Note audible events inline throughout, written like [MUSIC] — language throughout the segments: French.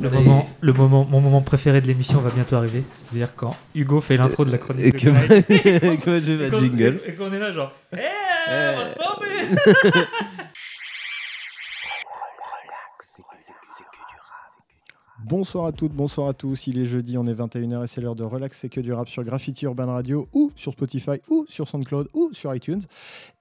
Le moment, le moment, mon moment préféré de l'émission va bientôt arriver. C'est-à-dire quand Hugo fait l'intro de la chronique. Et de que [LAUGHS] que Et un jingle. Et qu'on est là, genre. Eh, Eh. on [LAUGHS] va se former Bonsoir à toutes, bonsoir à tous. Il est jeudi, on est 21h et c'est l'heure de relax, c'est que du rap sur Graffiti Urban Radio ou sur Spotify ou sur SoundCloud ou sur iTunes.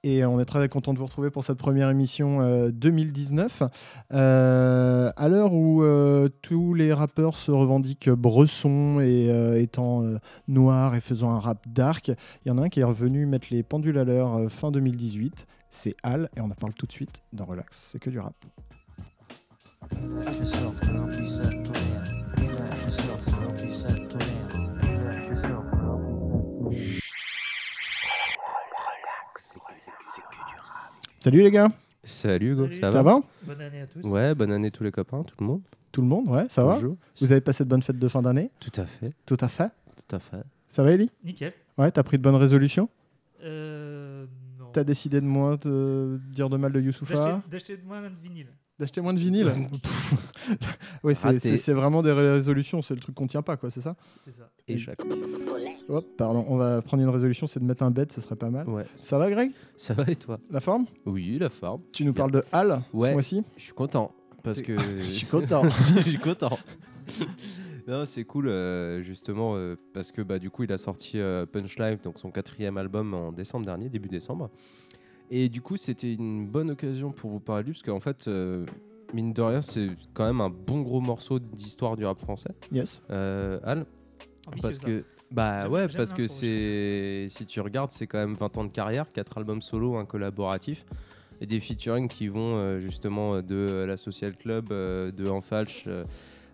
Et on est très content de vous retrouver pour cette première émission euh, 2019. Euh, à l'heure où euh, tous les rappeurs se revendiquent bressons et euh, étant euh, noirs et faisant un rap dark, il y en a un qui est revenu mettre les pendules à l'heure euh, fin 2018. C'est Al et on en parle tout de suite dans Relax, c'est que du rap. Salut les gars, Salut Hugo, Salut. ça va ça va Bonne année à tous. Ouais, bonne année tous les copains, tout le monde. Tout le monde, ouais, ça va Bonjour. Vous avez passé de bonnes fêtes de fin d'année? Tout à fait, Tout à fait. tout à fait. Ça va, Ellie Nickel. Ouais, t'as pris de bonnes résolutions? Euh. Non. T'as décidé de moins de dire de mal de Youssoufa? D'acheter- D'acheter de moins de vinyle. D'acheter moins de vinyle. [LAUGHS] Oui, c'est- vraiment des résolutions, c'est le truc qu'on tient pas, quoi, c'est ça C'est ça. Et Jacques. Hop, pardon, on va prendre une résolution, c'est de mettre un bed, ce serait pas mal. Ouais. Ça va, Greg? Ça va et toi? La forme? Oui, la forme. Tu nous parles de Hal Ouais. ce mois-ci? Je suis content parce que [LAUGHS] Je suis content. [LAUGHS] je suis content. non, c'est cool euh, justement euh, parce que bah du coup il a sorti euh, Punch Live, donc son quatrième album en décembre dernier, début décembre. Et du coup c'était une bonne occasion pour vous parler de lui parce qu'en fait euh, mine de rien c'est quand même un bon gros morceau d'histoire du rap français. Yes. Euh, Al, Ambitieux, parce que bah ouais parce que c'est si tu regardes c'est quand même 20 ans de carrière, 4 albums solo, un collaboratif et des featuring qui vont euh, justement de euh, la Social Club euh, de Enfalch euh,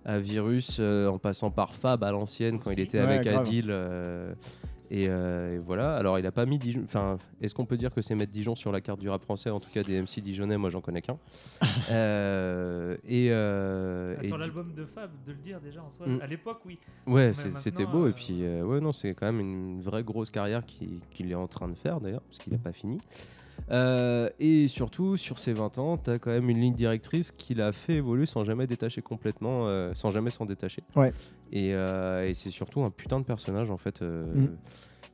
à Virus euh, en passant par Fab à l'ancienne quand il était Ouais, avec grave. Adil euh, et, euh, et voilà alors il a pas mis Dijon enfin est-ce qu'on peut dire que c'est mettre Dijon sur la carte du rap français en tout cas des MC dijonnais moi j'en connais qu'un [LAUGHS] Euh, et, euh, Ah, et sur l'album de Fab, de le dire déjà en soi. Mm. À l'époque, oui. Ouais, c'était beau. euh, Et puis, euh, ouais, non, c'est quand même une vraie grosse carrière qui- qu'il est en train de faire d'ailleurs, parce qu'il n'a pas fini. Euh, et surtout, sur ses 20 ans, tu as quand même une ligne directrice qui l'a fait évoluer sans jamais détacher complètement, euh, sans jamais s'en détacher. Ouais. Et, euh, et c'est surtout un putain de personnage en fait. Mm.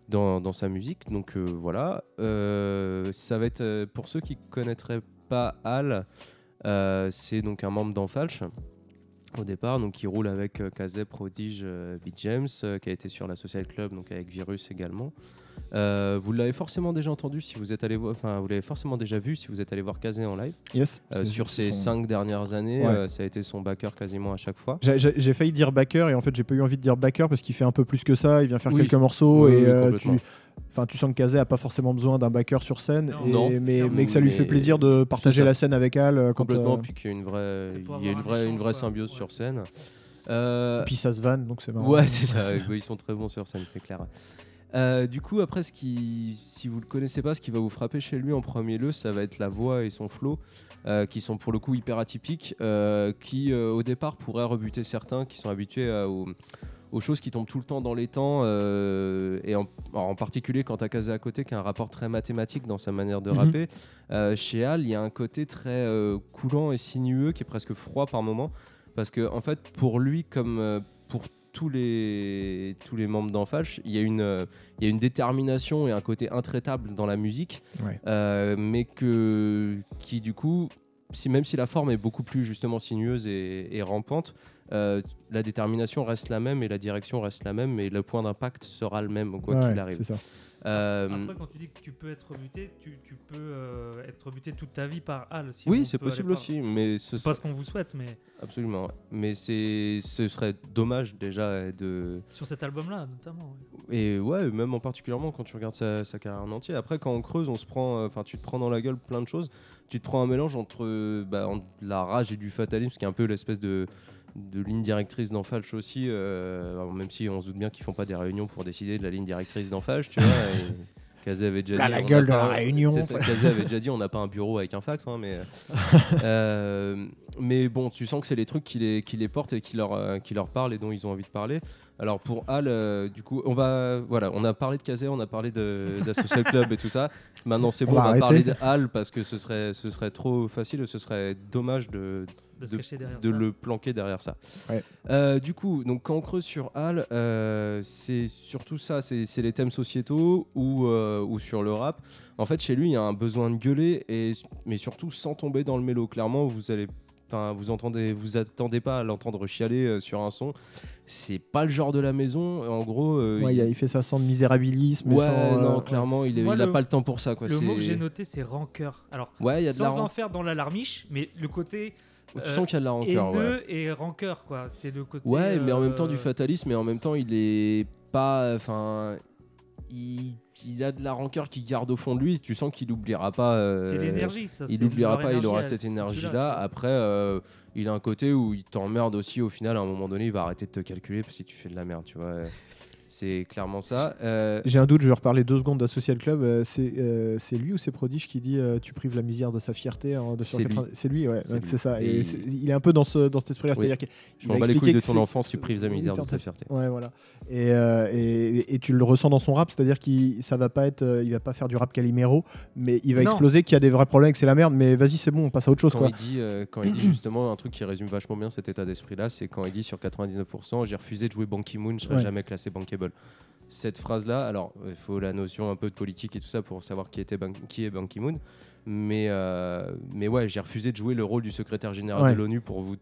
Dans, dans sa musique, donc voilà. Ça va être pour ceux qui connaîtraient pas Al, c'est donc un membre d'Enfalch au départ, donc il roule avec Kazé, Prodige, Beat James, qui a été sur la Social Club, donc avec Virus également. Euh, vous l'avez forcément déjà entendu si vous êtes allé voir, enfin vous l'avez forcément déjà vu si vous êtes allé voir Kazé en live. Yes. Euh, sur ces son- cinq dernières années, Ouais. euh, ça a été son backer quasiment à chaque fois. J'ai- failli dire backer et en fait j'ai pas eu envie de dire backer parce qu'il fait un peu plus que ça, il vient faire Oui. quelques morceaux Oui, et oui, euh, tu, enfin tu sens que Kazé a pas forcément besoin d'un backer sur scène, Non. et- Non, mais, que ça lui fait plaisir de partager la scène avec Al. quand, Complètement, euh, puis qu'il y a une vraie, il y a une un vraie, une symbiose Ouais, sur scène. Euh, et puis ça se vanne donc c'est marrant. Ouais, c'est ça. Ils sont très bons sur scène, c'est clair. Euh, du coup, après, ce qui, si vous le connaissez pas, ce qui va vous frapper chez lui en premier lieu, ça va être la voix et son flow, euh, qui sont pour le coup hyper atypiques, euh, qui au départ pourraient rebuter certains qui sont habitués à- aux, aux choses qui tombent tout le temps dans les temps, et en, en particulier quand t'as Kazé à côté, qui a un rapport très mathématique dans sa manière de Mhm. rapper. Chez Al, il y a un côté très coulant et sinueux qui est presque froid par moment, parce que en fait, pour lui, comme pour tous les, tous les membres d'Enfalch, il y, a une, il y a une détermination et un côté intraitable dans la musique, Ouais. euh, mais que, qui du coup, si, même si la forme est beaucoup plus justement sinueuse et, et rampante, euh, la détermination reste la même et la direction reste la même et le point d'impact sera le même quoi Ouais, qu'il arrive. c'est ça. Euh, Après, quand tu dis que tu peux être buté, tu, tu peux euh, être buté toute ta vie par Al. si oui, c'est possible aussi, mais ce C'est pas ce qu'on vous souhaite, mais Absolument, ouais. mais ce serait dommage déjà de, sur cet album-là, notamment. ouais. Et ouais, même en particulièrement quand tu regardes sa, sa carrière en entier. Après, quand on creuse, on se prend, euh, enfin, tu te prends dans la gueule plein de choses. Tu te prends un mélange entre bah, entre la rage et du fatalisme, qui est un peu l'espèce de, de ligne directrice d'Enfalch aussi. euh, même si on se doute bien qu'ils font pas des réunions pour décider de la ligne directrice d'Enfalch, tu vois. et [LAUGHS] Kazé avait déjà Là, dit. la gueule de la pas- réunion. c'est ça, Kazé avait déjà dit, on n'a pas un bureau avec un fax, hein, mais. [LAUGHS] euh, mais bon, tu sens que c'est les trucs qui les, qui les portent et qui leur, euh, qui leur parlent et dont ils ont envie de parler. Alors pour Al, du coup, on va, voilà, on a parlé de Kazé, on a parlé de, d'Associal [LAUGHS] Club et tout ça. Maintenant, c'est On bon, va on va parler de Al parce que ce serait, ce serait trop facile, ce serait dommage de, De se cacher derrière de ça. le planquer derrière ça. Ouais. Euh, du coup, donc quand on creuse sur Hal, euh, c'est surtout ça, c'est les thèmes sociétaux ou, euh, ou sur le rap. En fait, chez lui, il y a un besoin de gueuler, et, mais surtout sans tomber dans le mélo. Clairement, vous allez, vous entendez, vous attendez pas à l'entendre chialer euh, sur un son. C'est pas le genre de la maison. En gros, euh, Ouais, il, fait ça sans misérabilisme. et Ouais, sans, euh, non, clairement, il, est, Moi, il a le- pas le temps pour ça. Quoi. Le mot que j'ai noté, c'est rancœur. Alors, Ouais, il y a de la sans en ran- faire dans l'alarmiche, mais le côté Tu euh, sens qu'il y a de la rancœur. ouais. et rancœur, quoi. C'est le côté. Ouais, mais en même temps euh, du fatalisme, et en même temps il est pas. Enfin, il, il a de la rancœur qu'il garde au fond de lui. Tu sens qu'il n'oubliera pas. euh, C'est l'énergie, ça. Il n'oubliera pas, il aura cette énergie-là. Après, euh, il a un côté où il t'emmerde aussi. Au final, à un moment donné, il va arrêter de te calculer si tu fais de la merde, tu vois. C'est clairement ça. Euh, J'ai un doute, je vais reparler deux secondes d'Associal Club. Euh, c'est euh, c'est lui ou c'est Prodige qui dit Tu prives la misère de sa fierté en 280 lui. C'est lui, ouais, C'est ouais, lui. c'est ça. Et, Et- c'est- il est un peu dans, ce, dans cet esprit-là. Oui. C'est-à-dire qu'il je m'en bats les couilles de ton enfance, tu prives la misère de sa fierté. Ouais, voilà. Et, et, et tu le ressens dans son rap, c'est-à-dire qu'il ça va pas être, il va pas faire du rap Calimero, mais il va Non. exploser qu'il y a des vrais problèmes, que c'est la merde. Mais vas-y, c'est bon, on passe à autre chose, Quand quoi. il, dit, quand il dit justement un truc qui résume vachement bien cet état d'esprit-là, c'est quand il dit sur 99%, j'ai refusé de jouer Ban Ki-moon, je serai Ouais. jamais classé Cette phrase-là, alors il faut la notion un peu de politique et tout ça pour savoir qui, était Ban- qui est Ban Ki-moon, mais, euh, mais ouais, j'ai refusé de jouer le rôle du secrétaire général Ouais. de l'ONU pour vous,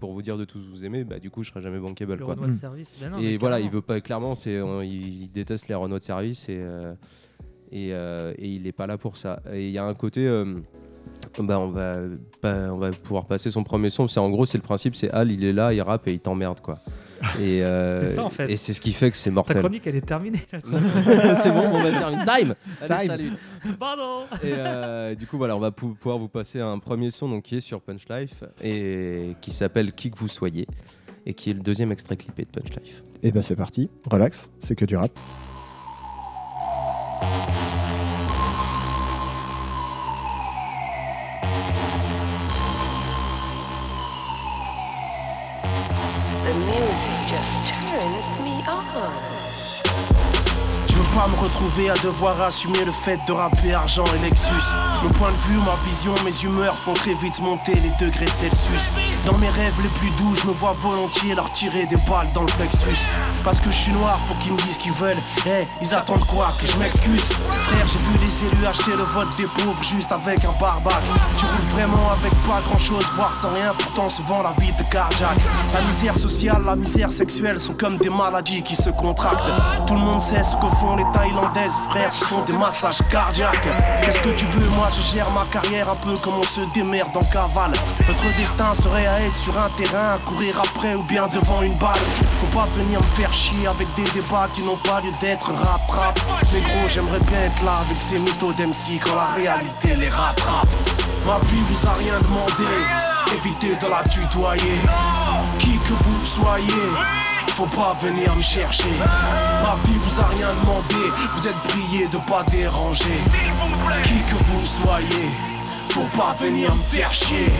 pour vous dire de tous vous aimer, bah du coup je serai jamais bankable. Le Quoi. De service. Ben non, et voilà, il veut pas clairement, c'est on- il, déteste les Renault de service et euh, et, euh, et il est pas là pour ça. Et il y a un côté, euh, bah on va pas- on va pouvoir passer son premier son. C'est en gros c'est le principe, c'est Al, il est là, il rappe et il t'emmerde quoi. Et euh, [LAUGHS] C'est ça, en fait. Et c'est ce qui fait que c'est Ta mortel. chronique, elle est terminée. [LAUGHS] c'est bon, on va terminer. Time. Allez, Time. salut. Pardon. Et euh, du coup, voilà, on va pou- pouvoir vous passer un premier son donc, qui est sur Punch Life et qui s'appelle Qui que vous soyez et qui est le deuxième extrait clippé de Punch Life. Et ben c'est parti, relax, c'est que du rap. Retrouver à devoir assumer le fait de rapper argent et Lexus. Mon point de vue, ma vision, mes humeurs font très vite monter les degrés Celsius. Dans mes rêves les plus doux, je me vois volontiers leur tirer des balles dans le plexus. Parce que je suis noir, faut qu'ils me disent qu'ils veulent. Eh, ils attendent quoi Que je m'excuse? Frère, j'ai vu les élus acheter le vote des pauvres juste avec un barbac. Tu roules vraiment avec pas grand chose, voire sans rien, pourtant souvent la vie de cardiaque. La misère sociale, la misère sexuelle sont comme des maladies qui se contractent. Tout le monde sait ce que font les Thaïlandaises, frère, ce sont des massages cardiaques. Qu'est-ce que tu veux Moi, je gère ma carrière un peu comme on se démerde en cavale. Notre destin serait à être sur un terrain, à courir après ou bien devant une balle. Faut pas venir me faire chier avec des débats qui n'ont pas lieu d'être rap-rap. Mais gros, j'aimerais bien être là avec ces mythos d'MC quand la réalité les rattrape. Ma vie vous a rien demandé, évitez de la tutoyer. Que vous soyez, faut pas venir me chercher. Ma vie vous a rien demandé, vous êtes prié de pas déranger. Qui que vous soyez, faut pas venir me faire chier.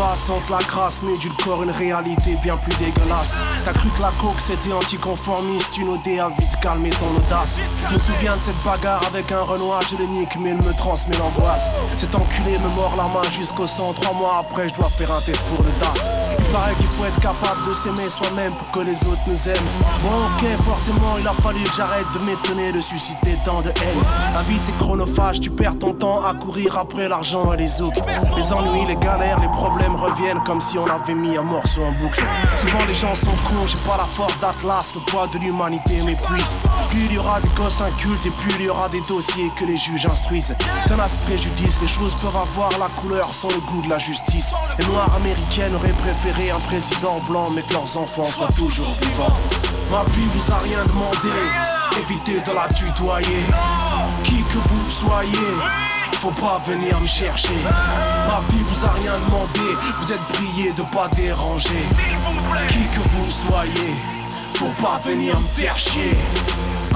Basse entre la crasse, mais du corps une réalité bien plus dégueulasse. T'as cru que la coke c'était anticonformiste, une OD a vite calmé ton audace. Je me souviens de cette bagarre avec un Renoir, je le nique, mais il me transmet l'angoisse. Cet enculé me mord la main jusqu'au sang, trois mois après je dois faire un test pour le DAS. Il paraît qu'il faut être capable de s'aimer soi-même pour que les autres nous aiment. Bon ok, forcément il a fallu que j'arrête de m'étonner de susciter tant de haine. La vie c'est chronophage, tu perds ton temps à courir après l'argent et les zouks. Les ennuis, les galères, les problèmes reviennent comme si on avait mis un morceau en boucle. Souvent les gens sont cons, j'ai pas la force d'Atlas, le poids de l'humanité m'épuise. Plus il y aura des gosses incultes et plus il y aura des dossiers que les juges instruisent. Tenace préjudice, les choses peuvent avoir la couleur sans le goût de la justice. Les noirs américaines auraient préféré un président blanc, mais que leurs enfants soient toujours vivants. Ma vie vous a rien demandé, évitez de la tutoyer. Qui que vous soyez, faut pas venir me chercher. Ma vie vous a rien demandé, vous êtes prié de pas déranger. Qui que vous soyez, faut pas venir me faire chier.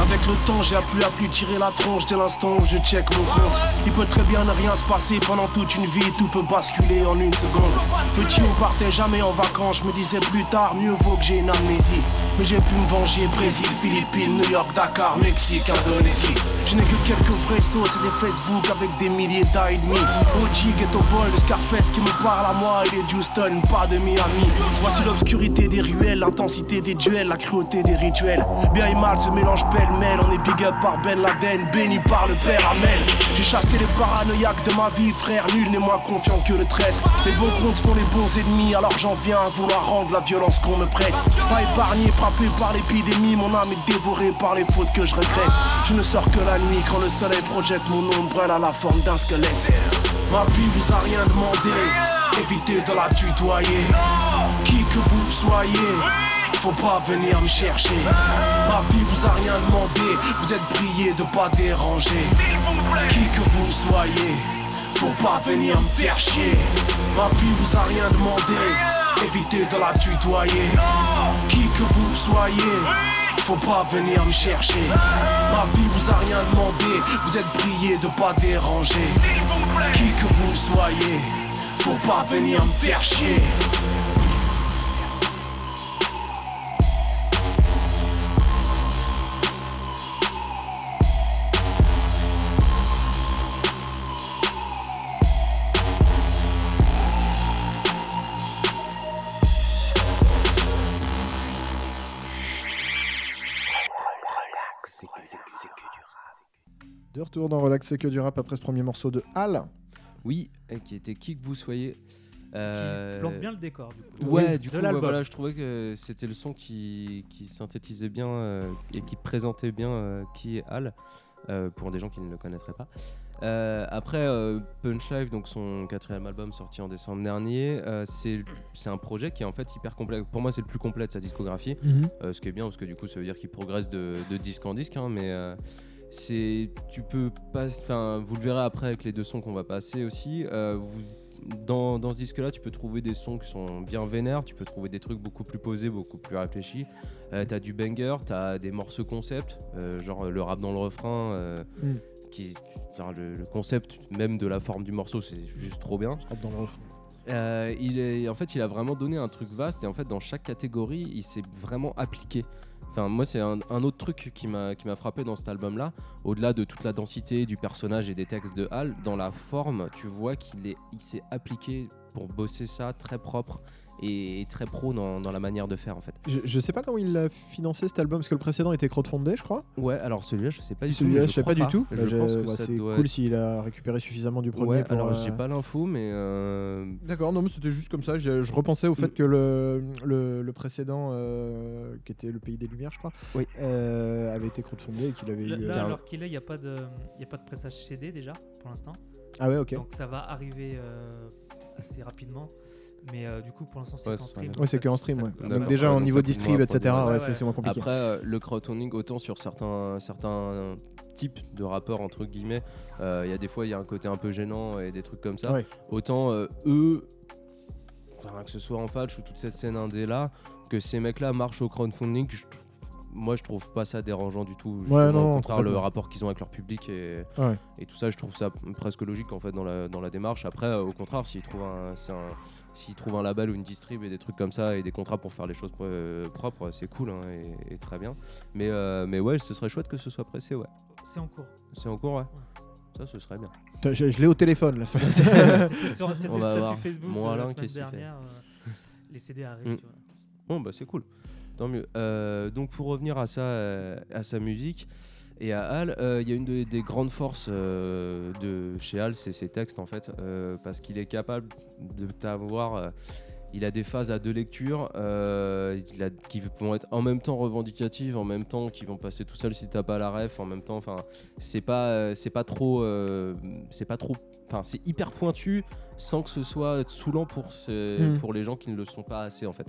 Avec le temps, j'ai appris à plus tirer la tronche dès l'instant où je check mon compte. Il peut très bien ne rien se passer pendant toute une vie, tout peut basculer en une seconde. Petit, on partait jamais en vacances, je me disais plus tard, mieux vaut que j'ai une amnésie. Mais j'ai pu me venger, Brésil, Philippines, New York, Dakar, Mexique, Indonésie. Je n'ai que quelques vrais sauts, c'est des Facebook avec des milliers d'ennemis. OG, Ghetto Boy, le Scarface qui me parle à moi, il est Houston, pas de Miami. Voici l'obscurité des ruelles, l'intensité des duels, la cruauté des rituels. Bien et mal se mélange on est big up par Ben Laden, béni par le père Amel. J'ai chassé les paranoïaques de ma vie, frère, nul n'est moins confiant que le traître. Les bons comptes font les bons ennemis, alors j'en viens à vouloir rendre la violence qu'on me prête. Pas épargné, frappé par l'épidémie, mon âme est dévorée par les fautes que je regrette. Je ne sors que la nuit quand le soleil projette mon ombrelle à la forme d'un squelette. Ma vie vous a rien demandé, évitez de la tutoyer. Qui que vous soyez, faut pas venir me chercher. Ma vie vous a rien demandé, vous êtes prié de pas déranger. Qui que vous soyez, faut pas venir me faire chier. Ma vie vous a rien demandé, évitez de la tutoyer. Qui que vous soyez, faut pas venir me chercher. Ma vie vous a rien demandé, vous êtes prié de pas déranger. Qui que vous soyez, faut pas venir me faire chier. De retour dans Relax, c'est que du rap après ce premier morceau de Hal. Oui, et qui était qui que vous soyez. Euh, Qui plante bien le décor, du coup. Ouais, Oui, du coup, ouais, voilà, je trouvais que c'était le son qui, qui synthétisait bien euh, et qui présentait bien euh, qui est Al, euh, pour des gens qui ne le connaîtraient pas. Euh, après, euh, Punch Live, donc son quatrième album sorti en décembre dernier, euh, c'est c'est un projet qui est en fait hyper complet. Pour moi, c'est le plus complet de sa discographie. Euh, ce qui est bien parce que du coup ça veut dire qu'il progresse de, de disque en disque hein, mais euh, c'est tu peux pas enfin vous le verrez après avec les deux sons qu'on va passer aussi euh, vous- dans, dans ce disque là tu peux trouver des sons qui sont bien vénères tu peux trouver des trucs beaucoup plus posés beaucoup plus réfléchis euh, t'as du banger t'as des morceaux concept euh, genre le rap dans le refrain euh, Mm. qui enfin, le, le concept même de la forme du morceau c'est juste trop bien Hop dans le refrain. euh, il est, en fait, il a vraiment donné un truc vaste et en fait, dans chaque catégorie, il s'est vraiment appliqué. Enfin, moi, c'est un, autre truc qui m'a frappé dans cet album-là. Au-delà de toute la densité du personnage et des textes de Hal, dans la forme, tu vois qu'il il s'est appliqué pour bosser ça très propre et, et très pro dans, dans la manière de faire en fait. Je, je sais pas comment il a financé cet album, parce que le précédent était crowdfondé, je crois. Ouais, alors celui-là, je sais pas du tout. Celui-là, je sais pas du tout. Je pense que bah, c'est doit cool s'il a récupéré suffisamment du premier. Ouais, pour, alors euh, j'ai pas l'info, mais euh, D'accord, non, mais c'était juste comme ça. Je, je repensais au fait Mm. que le, le, le précédent, euh, qui était Le Pays des Lumières, je crois, Oui. euh, avait été crowdfondé et qu'il avait Là, eu. là, alors qu'il est, il n'y a pas de, il y a pas de pressage CD déjà pour l'instant. Ah ouais, ok. Donc ça va arriver euh, assez rapidement. Mais euh, du coup, pour l'instant, c'est Ouais, stream. Ouais, c'est Ça- qu'en stream, ouais. Donc déjà, Ouais, au niveau distrib, etc., ouais, Ouais, c'est ouais. c'est moins compliqué. Après, euh, le crowdfunding, autant sur certains, certains types de rappeurs, entre guillemets, euh, il y a des fois, il y a un côté un peu gênant et des trucs comme ça. Ouais. Autant euh, eux, enfin, que ce soit en Fatch ou toute cette scène indé là, que ces mecs-là marchent au crowdfunding, je moi je trouve pas ça dérangeant du tout. Justement, non, au contraire, le rapport qu'ils ont avec leur public et, Ouais. et tout ça, je trouve ça presque logique en fait dans la, dans la démarche. Après, au contraire, s'ils trouvent un, c'est un- s'ils trouvent un label ou une distrib et des trucs comme ça et des contrats pour faire les choses euh, propres, c'est cool hein, et, et très bien. Mais, euh, mais ouais, ce serait chouette que ce soit pressé, ouais. C'est en cours. C'est en cours, ouais. Ça, ce serait bien. Je, je l'ai au téléphone là. [LAUGHS] [LAUGHS] C'était sur le va statut voir. Facebook Mon de la semaine dernière. euh, les CD arrivent. Mm. tu vois. Bon, bah c'est cool. Tant mieux. Euh, donc pour revenir à, euh, à sa musique et à Hal, euh, il y a une de- des grandes forces euh, de chez Hal, c'est ses textes en fait, euh, parce qu'il est capable de t'avoir. il a des phases à deux lectures qui vont être en même temps revendicatives, en même temps qui vont passer tout seul si t'as pas la ref, en même temps, enfin, c'est pas, c'est pas trop, c'est pas trop, enfin, c'est hyper pointu sans que ce soit saoulant pour, ce- Mm. pour les gens qui ne le sont pas assez en fait.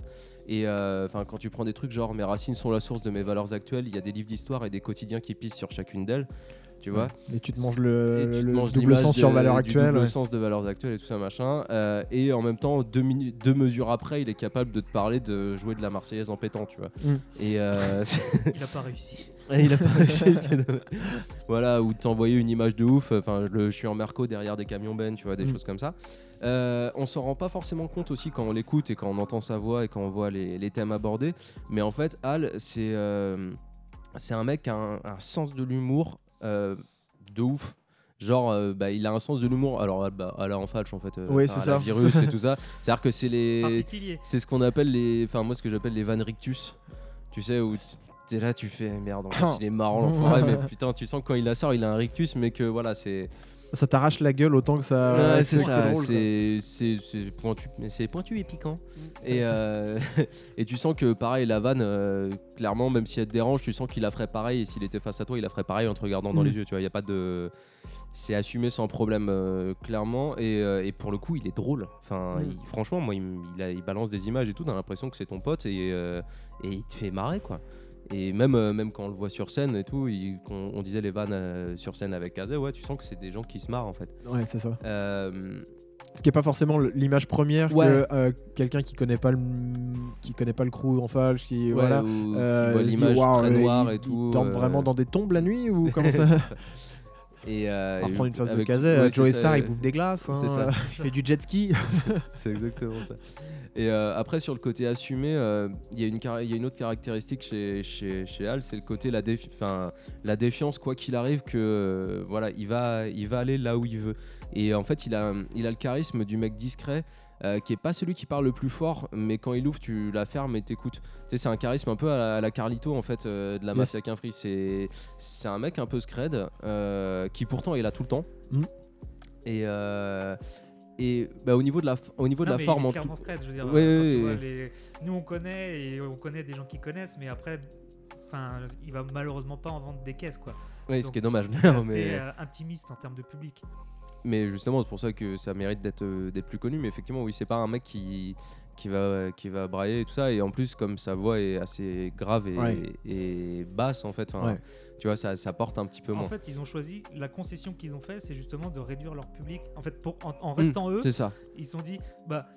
Et euh, enfin, quand tu prends des trucs genre mes racines sont la source de mes valeurs actuelles, il y a des livres d'histoire et des quotidiens qui pissent sur chacune d'elles. Tu vois. Et tu te manges le, Et manges double sens de- sur valeur actuelle. double ouais. sens de valeurs actuelles et tout ça machin. Euh, et en même temps, deux, minutes, deux mesures après, il est capable de te parler de jouer de la Marseillaise en pétant, tu vois. Mm. Et euh, [LAUGHS] Il a pas réussi. [LAUGHS] Et il a pas réussi. voilà, ou t'envoyer une image de ouf. Enfin, le, je suis en Merco derrière des camions Ben, tu vois, des Mm. choses comme ça. Euh, on s'en rend pas forcément compte aussi quand on l'écoute et quand on entend sa voix et quand on voit les, les thèmes abordés. Mais en fait, Al, c'est euh, c'est un mec qui a un, un sens de l'humour euh, de ouf. Genre, euh, bah, il a un sens de l'humour. Alors, bah, à la en falche, en fait. euh, Oui, c'est ça. virus et [LAUGHS] tout ça. C'est-à-dire que c'est les. Particulier. C'est ce qu'on appelle les. Enfin, moi, ce que j'appelle les Van Rictus. Tu sais, où t'es là, tu fais merde, en fait, il est marrant l'enfoiré, [LAUGHS] mais putain, tu sens que quand il la sort, il a un rictus, mais que voilà, c'est. Ça t'arrache la gueule autant que ça. Ouais, c'est ça, c'est pointu, mais c'est pointu et piquant. Et, euh, [LAUGHS] et tu sens que pareil, la vanne, euh, clairement, même si elle te dérange, tu sens qu'il la ferait pareil. Et s'il était face à toi, il la ferait pareil en te regardant dans Mm. les yeux. Tu vois, il y a pas de. C'est assumé sans problème, euh, clairement. Et, et pour le coup, il est drôle. Enfin, Mm. il- franchement, moi, il, m- il a- il balance des images et tout. T'as l'impression que c'est ton pote et, et il te fait marrer, quoi. Et même, euh, même quand on le voit sur scène et tout, il- on, disait les vannes euh, sur scène avec Kazé, ouais, tu sens que c'est des gens qui se marrent en fait. Ouais, c'est ça. Euh, Ce qui est pas forcément l'image première Ouais. que euh, quelqu'un qui connaît pas le qui connaît pas le crew en falche, qui ouais, voilà. l'image Waouh, très noire il- et tout. Il euh, vraiment dans des tombes la nuit ou comment [LAUGHS] ça. [LAUGHS] Et euh, On reprendre une phase de Kazé, ouais, euh, Joey ça, Star il bouffe des glaces, hein, ça. euh, il fait du jet ski. [LAUGHS] [LAUGHS] C'est exactement ça. Et euh, après, sur le côté assumé, euh, il y, a une car- il y a une autre caractéristique chez, chez, chez Al, c'est le côté la, défi- la défiance, quoi qu'il arrive, que euh, voilà, il va, il va aller là où il veut. Et en fait, il a, il a le charisme du mec discret, euh, qui est pas celui qui parle le plus fort, mais quand il ouvre, tu la fermes et t'écoutes. Tu sais, c'est un charisme un peu à la, à la Carlito, en fait, euh, de la Yes. masse à free. C'est c'est un mec un peu scred, euh, qui pourtant est là tout le temps. Mm. Et. euh, et bah, au niveau de la, au niveau de Non, la mais forme, il est en tout- secret, je veux dire. Ouais, ouais, quand tu ouais. vois les- Nous, on connaît et on connaît des gens qui connaissent, mais après, enfin, il va malheureusement pas en vendre des caisses, quoi. Ouais, ce qui est dommage. C'est assez mais, intimiste en termes de public. Mais justement, c'est pour ça que ça mérite d'être euh, d'être plus connu. Mais effectivement, oui, c'est pas un mec qui, qui, va, qui va brailler et tout ça. Et en plus, comme sa voix est assez grave et, Ouais. et basse, en fait, enfin, Ouais. tu vois, ça, ça porte un petit peu En moins. fait, ils ont choisi la concession qu'ils ont fait, c'est justement de réduire leur public. En fait, pour, en, en Mm, restant eux, C'est ça. ils se sont dit, bah.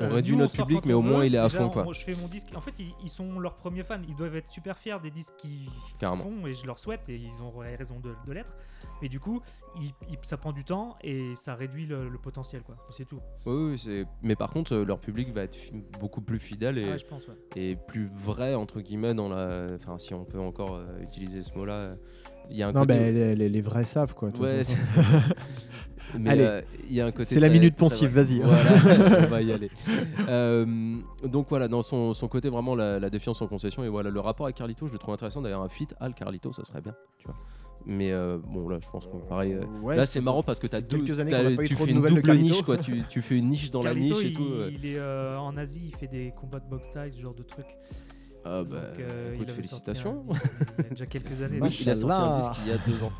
On réduit notre public, mais au moins, il est à fond, on- quoi. je fais mon disque. En fait, ils, ils sont leurs premiers fans. Ils doivent être super fiers des disques qu'ils font, et je leur souhaite, et ils ont raison de, de l'être. Mais du coup, il- il- ça prend du temps et ça réduit le, le potentiel, quoi. C'est tout. Oui, oui, c'est- mais par contre, euh, leur public va être beaucoup plus fidèle et, Ah, je pense, ouais. et plus vrai, entre guillemets, dans la. Enfin, si on peut encore euh, utiliser ce mot-là. euh, Il y a un non, côté. ben les, les- les vrais savent quoi. Ouais. [LAUGHS] Mais Allez, euh, il y a un côté c'est la minute vrai. vas-y. Voilà, [LAUGHS] on va y aller. Euh, donc voilà, dans son, son côté vraiment la, la défiance en concession et voilà le rapport avec Carlito, je le trouve intéressant d'ailleurs un feat Al Carlito, ça serait bien, tu vois. Mais euh, bon là, je pense qu'on pareil. euh, Ouais, là c'est marrant parce que quelques deux, années t'as- qu'on n'a pas eu tu fais une double niche quoi, tu, tu fais une niche dans Carlito, la niche et il, tout. il est euh, en Asie, il fait des combats de boxe taille, ce genre de trucs. Ah bah, Donc, euh, écoute, il avait félicitations. sorti un- il y a déjà quelques années. Oui, il a sorti un Machallah. disque il y a deux ans.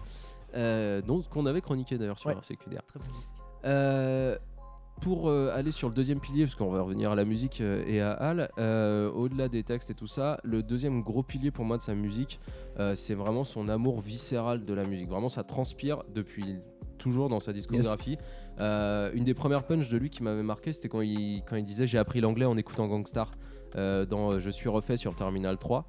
Euh, donc qu'on avait chroniqué d'ailleurs sur Ouais. RCQDR. Très bon disque. Euh, pour euh, aller sur le deuxième pilier, parce qu'on va revenir à la musique euh, et à Al, euh, au-delà des textes et tout ça, le deuxième gros pilier pour moi de sa musique, euh, c'est vraiment son amour viscéral de la musique. Vraiment, ça transpire depuis toujours dans sa discographie. Euh, une des premières punches de lui qui m'avait marqué, c'était quand il, quand il disait J'ai appris l'anglais en écoutant Gangstar euh, dans euh, Je suis refait sur Terminal 3.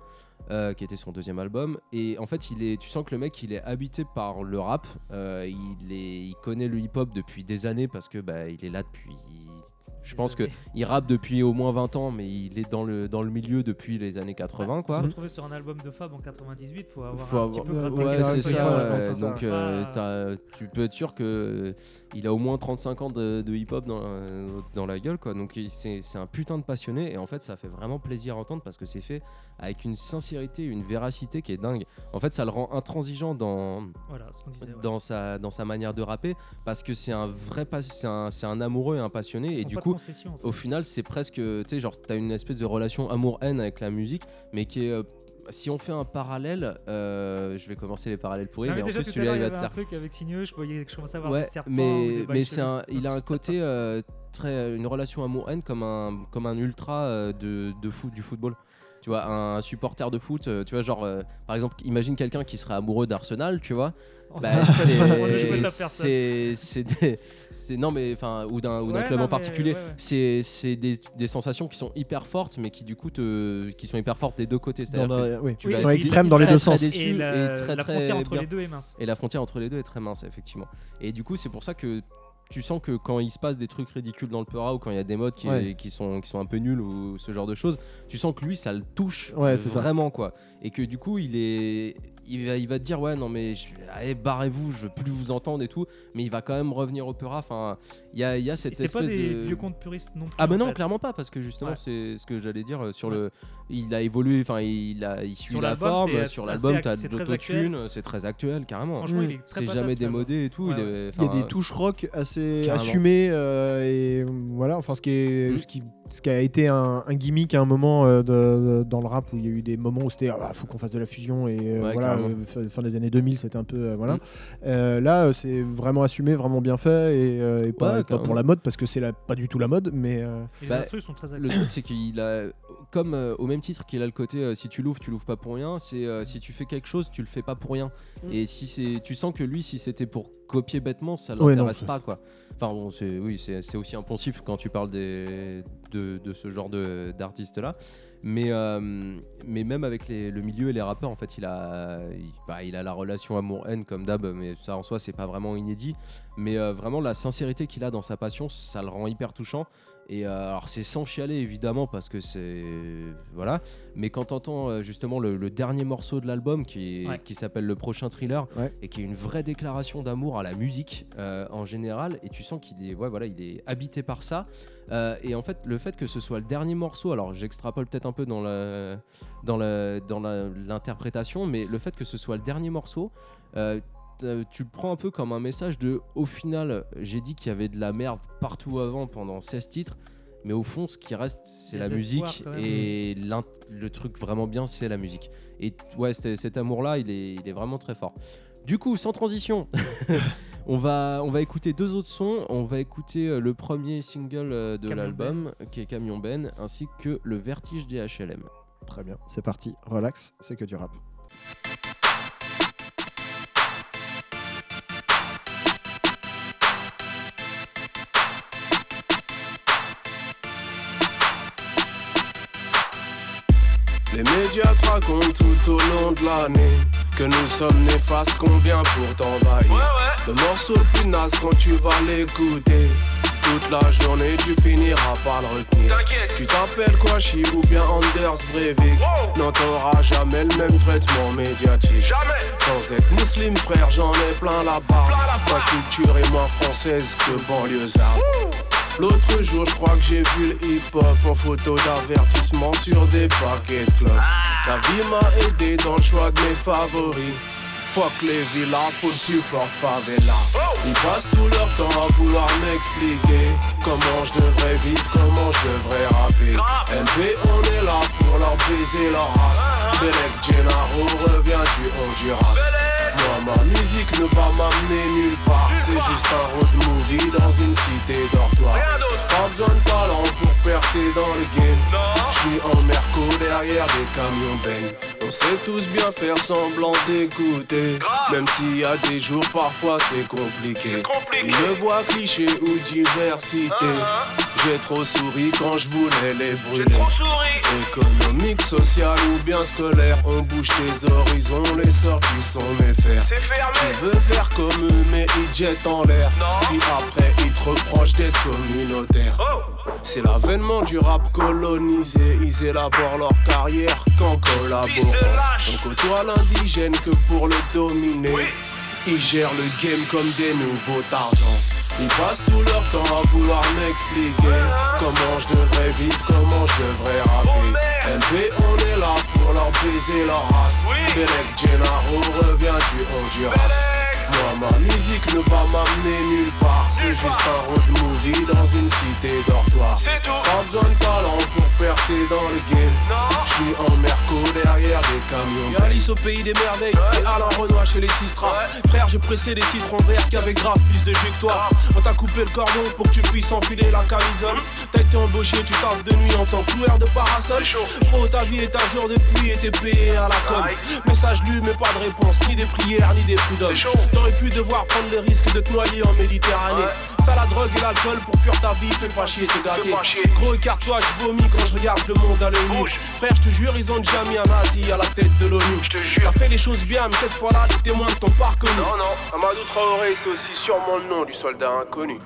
euh, qui était son deuxième album et en fait il est tu sens que le mec il est habité par le rap euh, il est il connaît le hip hop depuis des années parce que bah, il est là depuis je pense que années. il rappe depuis au moins 20 ans mais il est dans le dans le milieu depuis les années 80 quoi Se retrouver sur un album de Fab en 98, faut avoir faut un avoir- petit peu gratté ouais, c'est ça, ouais. c'est ça. donc euh, tu peux être sûr que il a au moins 35 ans de, de hip-hop dans, dans la gueule quoi donc c'est un putain de passionné et en fait ça fait vraiment plaisir à entendre parce que c'est fait avec une sincérité une véracité qui est dingue en fait ça le rend intransigeant dans Voilà, ce qu'on disait. ouais. dans sa dans sa manière de rapper parce que c'est un vrai pas- c'est un, un amoureux et un passionné et du de coup en au final, c'est presque, tu sais, genre, t'as une espèce de relation amour-haine avec la musique, mais qui est. euh, si on fait un parallèle, euh, je vais commencer les parallèles pourris, mais, mais en déjà plus tout à celui-là il va te un truc avec Signeux, je voyais que je commençais à voir Ouais, des serpents. mais, des mais c'est un, il a un côté euh, très, une relation amour-haine comme un, comme un ultra de, de foot, du football. Tu vois, un supporter de foot, euh, tu vois, genre, euh, par exemple, imagine quelqu'un qui serait amoureux d'Arsenal, tu vois. Bah, [LAUGHS] souhaite à c'est, c'est, c'est c'est- non mais enfin ou d'un ou d'un Ouais, club non, en particulier. ouais, ouais. C'est, c'est des, des sensations qui sont hyper fortes, mais qui du coup te, qui sont hyper fortes des deux côtés. La- oui, tu Oui, sont extrêmes dans les deux sens. déçu Et la, et très, la très frontière entre bien. les deux est mince. Et la frontière entre les deux est très mince, effectivement. Et du coup, c'est pour ça que tu sens que quand il se passe des trucs ridicules dans le Peura ou quand il y a des modes qui, Ouais. qui, sont, qui sont un peu nuls ou ce genre de choses, tu sens que lui, ça le touche Ouais, c'est ça. vraiment, quoi. Et que du coup, il est. Il va, il va te dire ouais non mais je- allez barrez-vous je veux plus vous entendre et tout mais il va quand même revenir au Peura enfin il y a, il y a cette C'est espèce pas des de vieux contes puristes non plus. ah ben en non fait. clairement pas parce que justement Ouais. c'est ce que j'allais dire euh, sur Ouais. le il a évolué enfin il a il suit Sur la forme c'est sur l'album t'as c'est de très l'autotune c'est très actuel carrément Franchement, Mm. il est très c'est patate, jamais album. démodé et tout il est- Il y a des touches rock assez Carrément. assumées euh, et voilà, enfin ce qui est Mm. ce qui ce qui a été un, un gimmick à un moment euh, de- de- dans le rap où il y a eu des moments où c'était ah, faut qu'on fasse de la fusion et euh, Ouais, voilà. Euh, fin, fin des années 2000 c'était un peu euh, voilà Mm. Euh, là c'est vraiment assumé vraiment bien fait et, euh, et pas, Ouais, pas carrément. pour la mode parce que c'est pas du tout la mode mais euh, les Bah, instrus sont très le truc c'est qu'il a comme euh, au même titre qu'il a le côté euh, si tu l'ouvres tu l'ouvres pas pour rien c'est euh, si tu fais quelque chose tu le fais pas pour rien Mm. et si c'est tu sens que lui si c'était pour copier bêtement ça l'intéresse pas quoi enfin bon c'est oui c'est aussi impensif quand tu parles des de, de ce genre de d'artistes là mais euh, mais même avec le milieu et les rappeurs en fait il a il, bah, il a la relation amour haine comme d'hab mais ça en soi c'est pas vraiment inédit. Mais euh, vraiment la sincérité qu'il a dans sa passion ça le rend hyper touchant et euh, alors c'est sans chialer évidemment parce que c'est voilà, mais quand t'entends euh, justement le, le dernier morceau de l'album qui, Ouais. qui s'appelle le prochain thriller Ouais. et qui est une vraie déclaration d'amour à la musique euh, en général et tu sens qu'il est ouais voilà il est habité par ça Euh, et en fait le fait que ce soit le dernier morceau alors j'extrapole peut-être un peu dans la dans la dans l'interprétation mais le fait que ce soit le dernier morceau euh, tu le prends un peu comme un message de au final j'ai dit qu'il y avait de la merde partout avant pendant 16 titres mais au fond ce qui reste c'est la musique et le truc vraiment bien c'est la musique. Et ouais cet amour là il est, il est vraiment très fort. Du coup sans transition [LAUGHS] on va on va écouter deux autres sons. On va écouter euh, le premier single euh, de l'album qui est Camion Ben ainsi que le Vertige des HLM très bien c'est parti relax c'est que du rap Les médias te racontent tout au long de l'année que nous sommes néfastes, qu'on vient pour t'envahir. Le morceau le plus naze quand tu vas l'écouter. Toute la journée, tu finiras par le retenir. Tu t'appelles quoi, Chi ou bien Anders Breivik Non, t'auras jamais le même traitement médiatique. Sans être musulman, frère, j'en ai plein là-bas. Ma culture est moins française que banlieusard. L'autre jour, je crois que j'ai vu le hip-hop en photo d'avertissement sur des paquets de clubs. La vie m'a aidé dans le choix de mes favoris. Fuck les villas, faut support favela. Ils passent tout leur temps à vouloir m'expliquer comment je devrais vivre, comment je devrais rapper. LP, on est là pour leur baiser leur race. Belek Gennaro revient du Honduras. Ma musique ne va m'amener nulle part. C'est juste un road movie dans une cité dortoir. Pas besoin de talent pour percer dans le game. J'suis en merco derrière des camions bang. On sait tous bien faire semblant d'écouter. Même s'il y a des jours, parfois c'est compliqué. Me voient cliché ou diversité. J'ai trop souri quand je voulais les brûler. Économique, social ou bien scolaire, on bouge tes horizons, les sorties sont mes fers. Tu veux faire comme eux, mais ils jettent en l'air. Puis après, ils te reprochent d'être communautaire. C'est l'avènement du rap colonisé. Ils élaborent leur carrière qu'en collaborant. On côtoie l'indigène que pour le dominer. Ils gèrent le game comme des nouveaux Tarzans. Ils passent tout leur temps à vouloir m'expliquer comment je devrais vivre, comment je devrais rapper. LB, on est là pour leur baiser leur race. Belek Gennaro revient du Honduras. Moi, ma musique ne va m'amener nulle part. C'est juste un road movie dans une cité dortoir. Pas besoin de talent pour percer dans le game. J'suis en merco derrière des camions. Y'a Alice au pays des merveilles et Alain Renoir chez les Sistras. Frère, j'ai pressé des citrons verts qui avaient grave plus de jus que toi. On t'a coupé le cordon pour que tu puisses enfiler la camisole. T'as été embauché, tu taffes de nuit en tant que couleur de parasol. Pro, ta vie est un jour de pluie et t'es payé à la com. Message lu, mais pas de réponse, ni des prières, ni des prud'hommes. T'aurais pu devoir prendre le risque de te noyer en Méditerranée. T'as la drogue et l'alcool pour fuir ta vie, fais pas chier, t'es gâté. Gros écarte-toi, je vomis quand je regarde le monde à l'œil nu. Frère, je te jure, ils ont déjà mis un nazi à la tête de l'ONU. Je te jure. T'as fait des choses bien, mais cette fois-là, les témoins ne t'ont pas reconnu. Non, non, Amadou Traoré, c'est aussi sûrement le nom du soldat inconnu.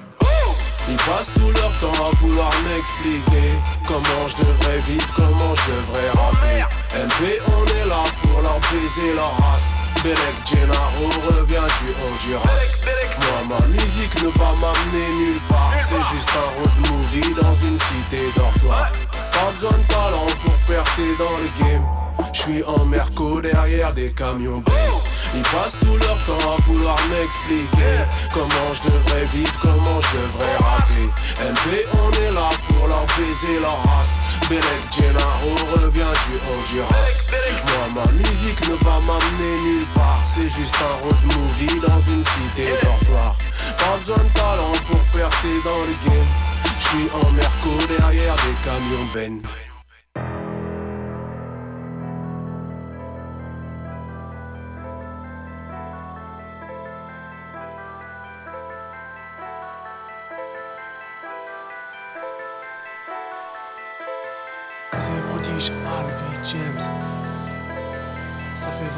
Ils passent tout leur temps à vouloir m'expliquer comment je devrais vivre, comment je devrais rapper. MP, on est là pour leur baiser leur race. Belek Gennaro revient du Honduras. Moi, ma musique ne va m'amener nulle part. C'est juste un road movie dans une cité dortoir. Pas besoin de talent pour percer dans le game. Je suis en merco derrière des camions. Ils passent tout leur temps à vouloir m'expliquer comment je devrais vivre, comment je devrais rapper. MP, on est là pour leur baiser leur race. Belek Gennaro revient du Honduras. Moi, ma musique ne va m'amener nulle part. C'est juste un road movie dans une cité dortoir. Pas besoin de talent pour percer dans le game. Je suis en merco derrière des camions Ben.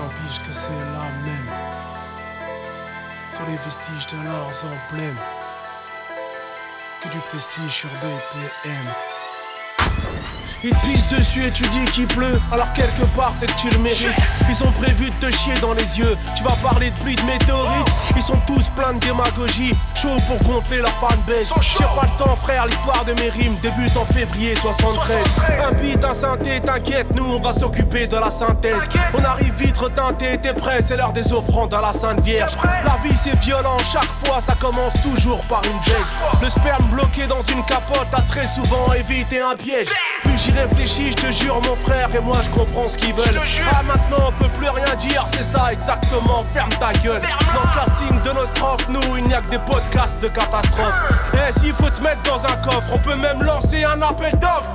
Ça fait 20 piges que c'est la même. Sur les vestiges de leurs emblèmes. Que du prestige sur BPM. Ils te pissent dessus et tu dis qu'il pleut. Alors quelque part c'est que tu le mérites. Ils ont prévu de te chier dans les yeux. Tu vas parler de pluie de météorites. Ils sont tous pleins de démagogie. Chaud pour gonfler leur fanbase. J'ai pas le temps frère l'histoire de mes rimes. Débute en février 73 Un beat, un synthé, t'inquiète Nous on va s'occuper de la synthèse. On arrive vite reteinté, t'es prêt C'est l'heure des offrandes à la Sainte Vierge. La vie c'est violent, chaque fois ça commence toujours par une baisse. Le sperme bloqué dans une capote A très souvent évité un piège Plus j'y réfléchis, je te jure mon frère Et moi je comprends ce qu'ils veulent. Ah maintenant on peut plus rien dire C'est ça exactement, ferme ta gueule. Dans le casting de nos strophes Nous il n'y a que des podcasts de catastrophes Eh s'il faut te mettre dans un coffre On peut même lancer un appel d'offres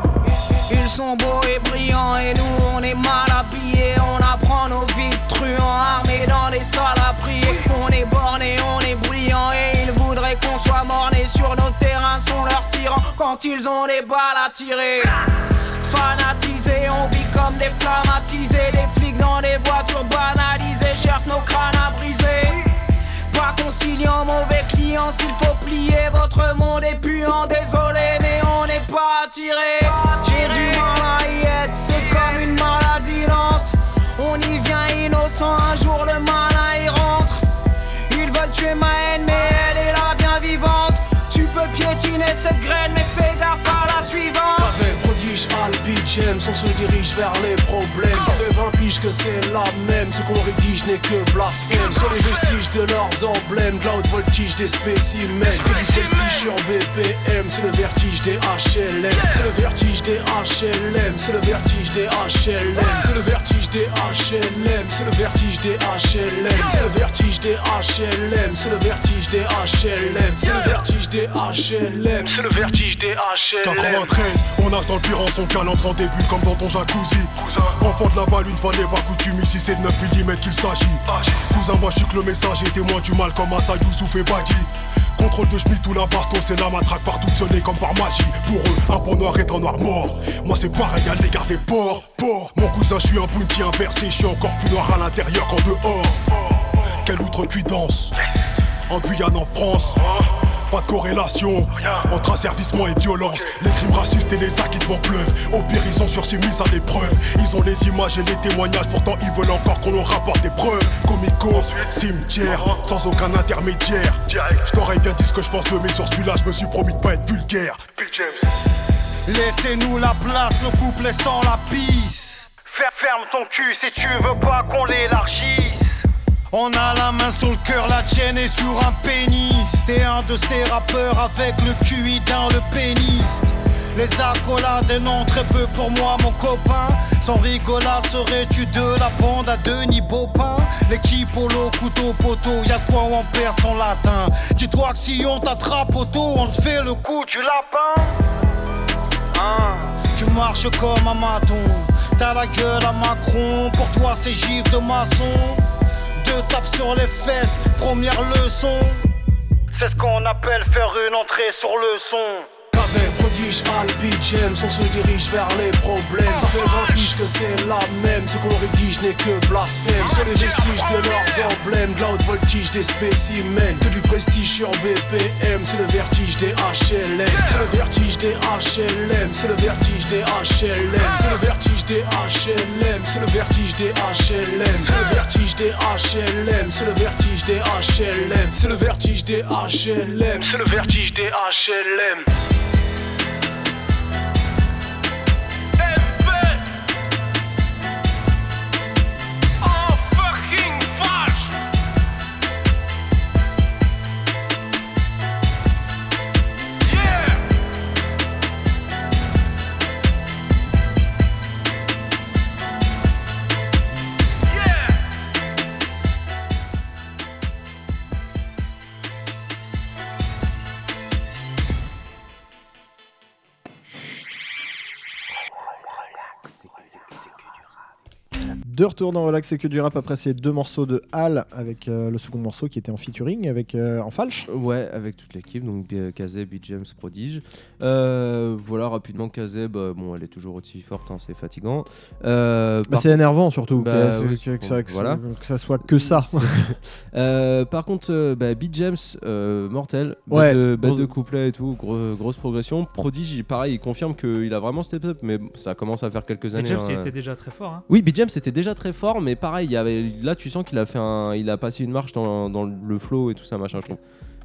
Ils sont beaux et brillants et nous on est mal habillés. On apprend nos vies truands armés dans les salles à prier. On est bornés, on est brillants et ils voudraient qu'on soit mornés. Sur nos terrains sont leurs tyrans quand ils ont des balles à tirer. Fanatisés, on vit comme des flammatisés Les flics dans des voitures banalisées cherchent nos crânes à briser conciliant, mauvais client, s'il faut plier, votre monde est puant, désolé, mais on n'est pas attiré. J'ai du mal à y être, c'est comme une maladie lente. On y vient innocent, un jour le malin y rentre. Ils veulent tuer ma haine, mais elle est là bien vivante. Tu peux piétiner cette graine, mais fais gaffe à la suivante. Avec prodige Albi James, on se dirige vers les problèmes. Ça fait 20 piges que c'est la même. Ce qu'on rédige n'est que blasphème. Sur les vestiges de leurs emblèmes, de la haute voltige des spécimens. Que du prestige sur BPM, c'est le vertige des HLM. C'est le vertige des HLM, c'est le vertige des HLM. C'est le vertige des HLM, c'est le vertige des HLM. C'est le vertige des HLM, c'est le vertige des HLM. C'est le vertige des HLM, c'est le vertige des HLM. 93, on a dans le pire en son calme sans début comme dans ton jacuzzi. Enfant de la balle, une fois n'est pas coutume, ici c'est de 9 mm qu'il s'agit. Cousin, moi je suis que le message et témoin du mal comme Assa Youssouf et. Contrôle de Schmitt ou la baston, c'est la matraque partout sonné comme par magie. Pour eux, un peau noir est un noir mort. Moi c'est pareil à l'égard des porcs. porcs. Mon cousin, je suis un bounty inversé, je suis encore plus noir à l'intérieur qu'en dehors. Quelle outrecuidance En Guyane, en France. Pas de corrélation entre asservissement et violence. Les crimes racistes et les acquittements pleuvent. Au pire, ils ont sursis mis à l'épreuve. Ils ont les images et les témoignages, pourtant ils veulent encore qu'on leur rapporte des preuves. Comico, cimetière, sans aucun intermédiaire. Je t'aurais bien dit ce que je pense de mais sur celui-là, je me suis promis de pas être vulgaire. Laissez-nous la place, le couple est sans la pisse. Fer- Ferme ton cul si tu veux pas qu'on l'élargisse. On a la main sur le cœur, la tienne est sur un pénis. T'es un de ces rappeurs avec le QI dans le pénis. Les accolades non très peu pour moi mon copain. Sans rigolade serais-tu de la bande à Denis Baupin L'équipe au lot, couteau, poteau Y'a quoi en perdre son latin. Dis-toi que si on t'attrape auto On te fait le coup du lapin. Hein, Tu marches comme un maton. T'as la gueule à Macron. Pour toi c'est gifle de maçon Tapes sur les fesses Première leçon c'est ce qu'on appelle faire une entrée sur le son. Kazé, prodige, Al, James, on se dirige vers les problèmes. Ça fait 20 piges que c'est la même. Ce qu'on rédige n'est que blasphème. Sur les vestiges de leurs emblèmes, de la haute voltige des spécimens. Que du prestige sur BPM, c'est le vertige des HLM. C'est le vertige des HLM, c'est le vertige des HLM. C'est le vertige des HLM, c'est le vertige des HLM. C'est le vertige des HLM, c'est le vertige des HLM. C'est le vertige des HLM, c'est le vertige des HLM. De retour dans Relax et que du rap après ces deux morceaux de Hal avec euh, le second morceau qui était en featuring avec euh, en falche. Ouais, avec toute l'équipe, donc euh, Kazeb, Beat James, Prodige. Euh, voilà, rapidement, Kazeb, euh, bon, elle est toujours aussi forte, hein, c'est fatigant. Euh, Bah, par c'est énervant surtout Bah, que, oui, que- que ça, que, voilà. que ça soit que ça. [LAUGHS] Euh, par contre, euh, bah, Beat James, euh, mortel, bête Ouais. de, bête Gros- de couplet et tout, gros- grosse progression. Prodige, il- pareil, il confirme qu'il a vraiment step up, mais ça commence à faire quelques années. James, hein. il était déjà très fort. Hein. Oui, Beat James était déjà très fort, mais pareil, il y avait, là tu sens qu'il a fait un, il a passé une marche dans, dans le flow et tout ça, machin, je trouve.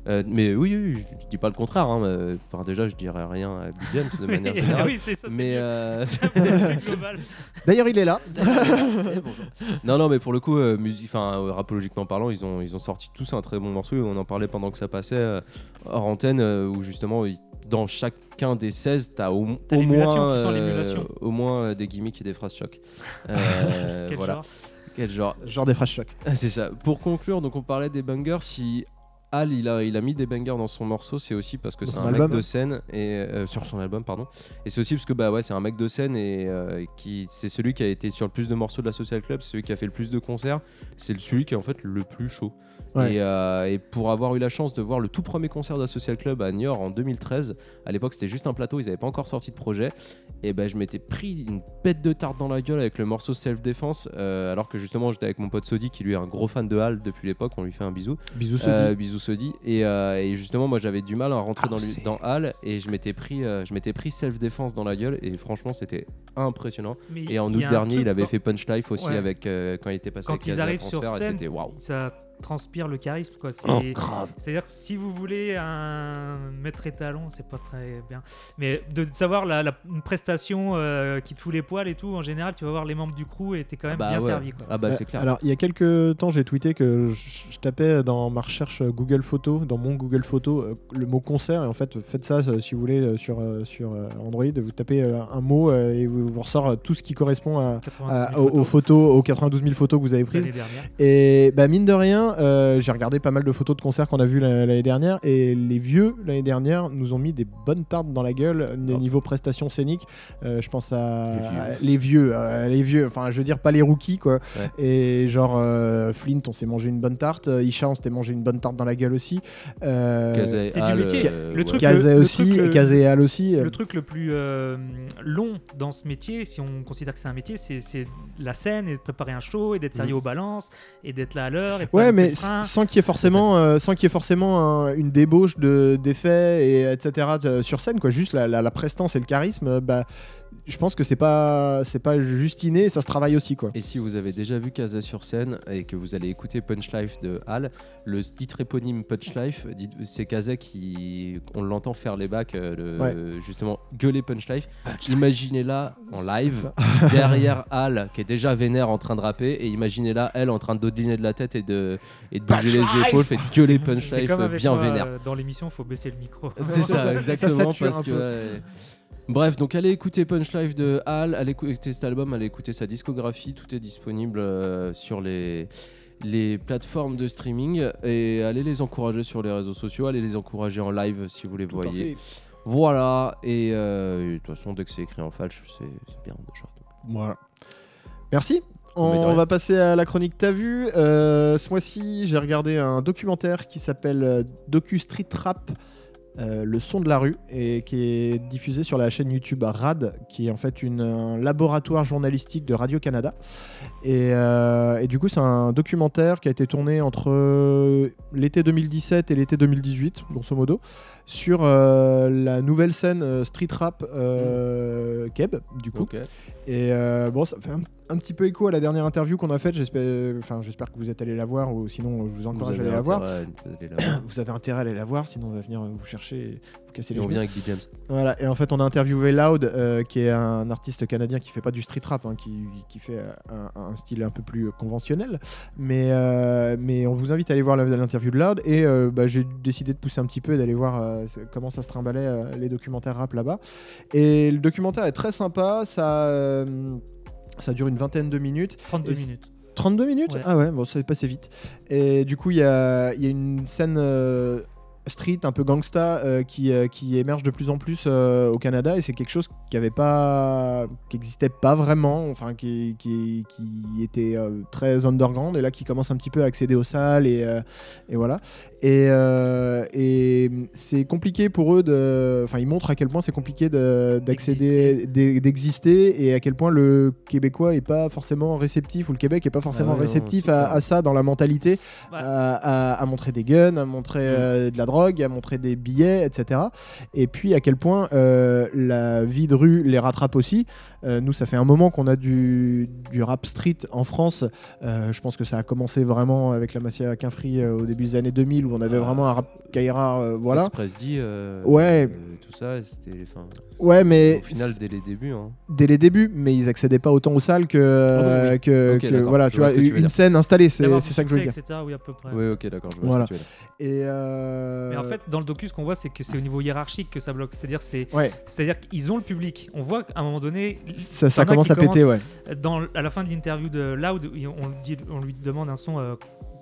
Euh, mais oui, oui, oui, je, dis pas le contraire. Hein, mais, enfin, déjà, je dirais rien à James de manière [LAUGHS] générale. oui, c'est ça. c'est mais euh. [LAUGHS] [LAUGHS] D'ailleurs, il est là. non, non, mais pour le coup, euh, musique, enfin, rapologiquement parlant, ils ont, ils ont sorti tous un très bon morceau. et On en parlait pendant que ça passait hors antenne, où justement, ils- dans chacun des 16, t'as au, T'as au moins, tu sens euh, l'émulation. au moins euh, des gimmicks et des phrases choc. [LAUGHS] Euh, Quel voilà. genre? Quel genre? Genre des phrases choc. Ah, [LAUGHS] C'est ça. Pour conclure, donc on parlait des bangers. Si Al il a, il a mis des bangers dans son morceau, c'est aussi parce que c'est un mec de scène et euh, sur son album pardon. Et c'est aussi parce que bah ouais c'est un mec de scène et euh, qui c'est celui qui a été sur le plus de morceaux de la Social Club, c'est celui qui a fait le plus de concerts, c'est celui qui est en fait le plus chaud. Ouais. Et, euh, et pour avoir eu la chance de voir le tout premier concert de la Social Club à Niort en 2013, à l'époque c'était juste un plateau, ils n'avaient pas encore sorti de projet, et ben je m'étais pris une bête de tarte dans la gueule avec le morceau Self Defense, alors que justement j'étais avec mon pote Sodi qui lui est un gros fan de Hal depuis l'époque, on lui fait un bisou. Bisous Sodi. Euh, Sodi. Et, euh, et justement, moi j'avais du mal à rentrer Ah, dans, lui- dans Hal et je m'étais pris, euh, je m'étais pris self défense dans la gueule et franchement c'était impressionnant. Mais Et en août dernier, il avait quand- fait Punch Life aussi Ouais. avec euh, quand il était passé Quand avec ils arrivent sur scène, c'était waouh. ça transpire le charisme. quoi. C'est- Oh, grave. C'est-à-dire que si vous voulez un maître étalon, c'est pas très bien. Mais de, de savoir la, la- une prestation euh, qui te fout les poils et tout, en général, tu vas voir les membres du crew et t'es quand même Bah bien ouais. servi. Quoi. Ah bah Euh, c'est clair. Alors, il y a quelques temps, j'ai tweeté que je, je tapais dans ma recherche Google Photo, dans mon Google Photo, euh, le mot concert. Et en fait, faites ça euh, si vous voulez euh, sur, euh, sur euh, Android. Vous tapez euh, un mot euh, et vous, vous ressort euh, tout ce qui correspond à, 92 à- 000 aux, aux photos aux 92 000 photos que vous avez prises. Et bah, mine de rien, euh, j'ai regardé pas mal de photos de concerts qu'on a vus la- l'année dernière. Et les vieux, l'année dernière, nous ont mis des bonnes tartes dans la gueule euh, Oh. niveau prestations scéniques. Euh, je pense à Les vieux. à les vieux, euh, les vieux. Enfin, je veux dire, pas les rookies, quoi. Ouais. Et genre, euh, Flint, on s'est mangé une bonne tarte. Isha, on s'était mangé une bonne tarte dans la gueule aussi. Euh, Kazé, c'est du métier. euh, Le truc- le- le aussi, truc, le- et Kazé et Al aussi. Le truc le plus euh, long dans ce métier, si on considère que c'est un métier, c'est la scène et de préparer un show et d'être sérieux Mhm. aux balances et d'être là à l'heure. Ouais, louper mais sans qu'il y ait forcément, euh, sans qu'il y ait forcément un- une débauche de d'effets et etc. de- sur scène, quoi. Juste la, la- la prestance et le charisme, euh, bah, je pense que c'est pas, c'est pas juste inné, ça se travaille aussi, quoi. Et si vous avez déjà vu Kaza sur scène et que vous allez écouter Punch Life de Hal, le titre éponyme Punch Life, c'est Kaza qui, on l'entend faire les bacs, euh, le- Ouais. justement gueuler Punch Life. Imaginez-la en live [LAUGHS] derrière Hal qui est déjà vénère en train de rapper et imaginez-la elle en train de de la tête et de, et de bouger les épaules, fait gueuler Punch Life comme euh, avec bien moi, vénère. euh, Dans l'émission, il faut baisser le micro. C'est ça, ça exactement, parce que. Bref, donc allez écouter Punch Live de Hal, allez écouter cet album, allez écouter sa discographie, tout est disponible euh, sur les, les plateformes de streaming et allez les encourager sur les réseaux sociaux, allez les encourager en live si vous les Tout voyez. Voilà, et euh, de toute façon, dès que c'est écrit en falche, c'est bien déjà. Voilà. Merci. On va passer à la chronique T'as vu Euh, Ce mois-ci, j'ai regardé un documentaire qui s'appelle Docu Street Rap. Euh, le son de la rue et qui est diffusé sur la chaîne YouTube RAD qui est en fait un laboratoire journalistique de Radio Canada et, euh, et du coup c'est un documentaire qui a été tourné entre l'été 2017 et l'été 2018 grosso modo sur euh, la nouvelle scène euh, street rap euh, Keb du coup et euh, bon, ça fait un, un petit peu écho à la dernière interview qu'on a faite. J'espère, enfin, j'espère que vous êtes allé la voir ou sinon je vous Vous encourage à aller la voir. intérêt à aller la voir. [COUGHS] Vous avez intérêt à aller la voir, sinon on va venir vous chercher, et vous casser Et les on genoux. vient avec Big James. Voilà. Et en fait, on a interviewé Loud, qui est un artiste canadien qui fait pas du street rap, hein, qui, qui fait un, un style un peu plus conventionnel. Mais, mais on vous invite à aller voir l'interview de Loud. Et bah, j'ai décidé de pousser un petit peu et d'aller voir comment ça se trimbalait euh, les documentaires rap là-bas. Et le documentaire est très sympa. Ça, euh, ça dure une vingtaine de minutes. 32 Et c- minutes. 32 minutes? Ouais. Ah ouais, bon, ça est passé vite. Et du coup, il y a, y a une scène euh, street, un peu gangsta, euh, qui, euh, qui émerge de plus en plus euh, au Canada. Et c'est quelque chose qui avait pas, qui existait pas vraiment, enfin, qui, qui, qui était très underground. Et là, qui commence un petit peu à accéder aux salles. Et, et voilà. Et, et c'est compliqué pour eux de. Enfin, ils montrent à quel point c'est compliqué de- d'accéder, d'e- d'exister et à quel point le Québécois est pas forcément réceptif ou le Québec est pas forcément ouais, non, réceptif à, ça dans la mentalité, Ouais. à, à- à montrer des guns, à montrer euh, de la drogue, à montrer des billets, etc. Et puis à quel point euh, la vie de rue les rattrape aussi. Euh, nous, ça fait un moment qu'on a du, du rap street en France. Euh, je pense que ça a commencé vraiment avec la Massia Quinfree euh, au début des années 2000 où on avait Ah. vraiment un rap Kaira, euh, voilà. Express D, euh, Ouais. euh, tout ça, c'était. Ouais, mais Au final, dès les débuts. Hein. dès les débuts, mais ils accédaient pas autant aux salles que, oui, oui. que, Ok, que- d'accord, voilà, je tu vois tu une dire. scène installée, c'est ça que je veux dire. etc., oui, à peu près. Oui, ok, d'accord, je vois Voilà. ce que tu veux dire. Et, euh, Mais en fait, dans le docu, ce qu'on voit, c'est que c'est au niveau hiérarchique que ça bloque. C'est-à-dire, c'est, ouais, c'est-à-dire qu'ils ont le public. On voit qu'à un moment donné, ça, commence qui à péter, ouais. Dans, à la fin de l'interview de Loud, on, lui dit- on lui demande un son euh,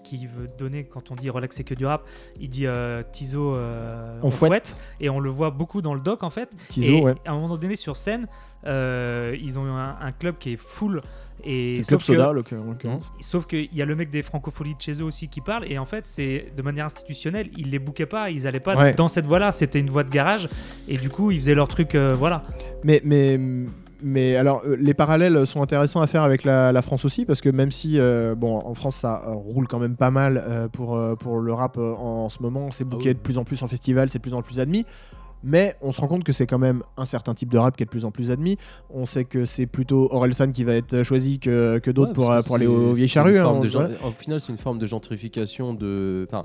qu'il veut donner quand on dit relax c'est que du rap. Il dit euh, Tizo, euh, On fouette. Et on le voit beaucoup dans le doc en fait. Tizo, et ouais. à un moment donné sur scène, euh, ils ont eu un, un club qui est full. Et Club Soda, en l'occur- en l'occurrence. Sauf qu'il y a le mec des francopholies de chez eux aussi qui parle, et en fait, c'est de manière institutionnelle, ils les bouquaient pas, ils allaient pas Ouais. dans cette voie-là, c'était une voie de garage, et du coup, ils faisaient leur truc, euh, voilà. Mais, mais, mais alors, euh, les parallèles sont intéressants à faire avec la, la France aussi, parce que même si, euh, bon, en France, ça roule quand même pas mal euh, pour, pour le rap en, ce moment, c'est bouqué oui. de plus en plus en festival, c'est de plus en plus admis. Mais on se rend compte que c'est quand même un certain type de rap qui est de plus en plus admis. On sait que c'est plutôt Orelsan qui va être choisi que, que d'autres Ouais, pour, parce que pour aller aux vieilles charrues. hein, Au final, c'est une forme de gentrification de. Enfin,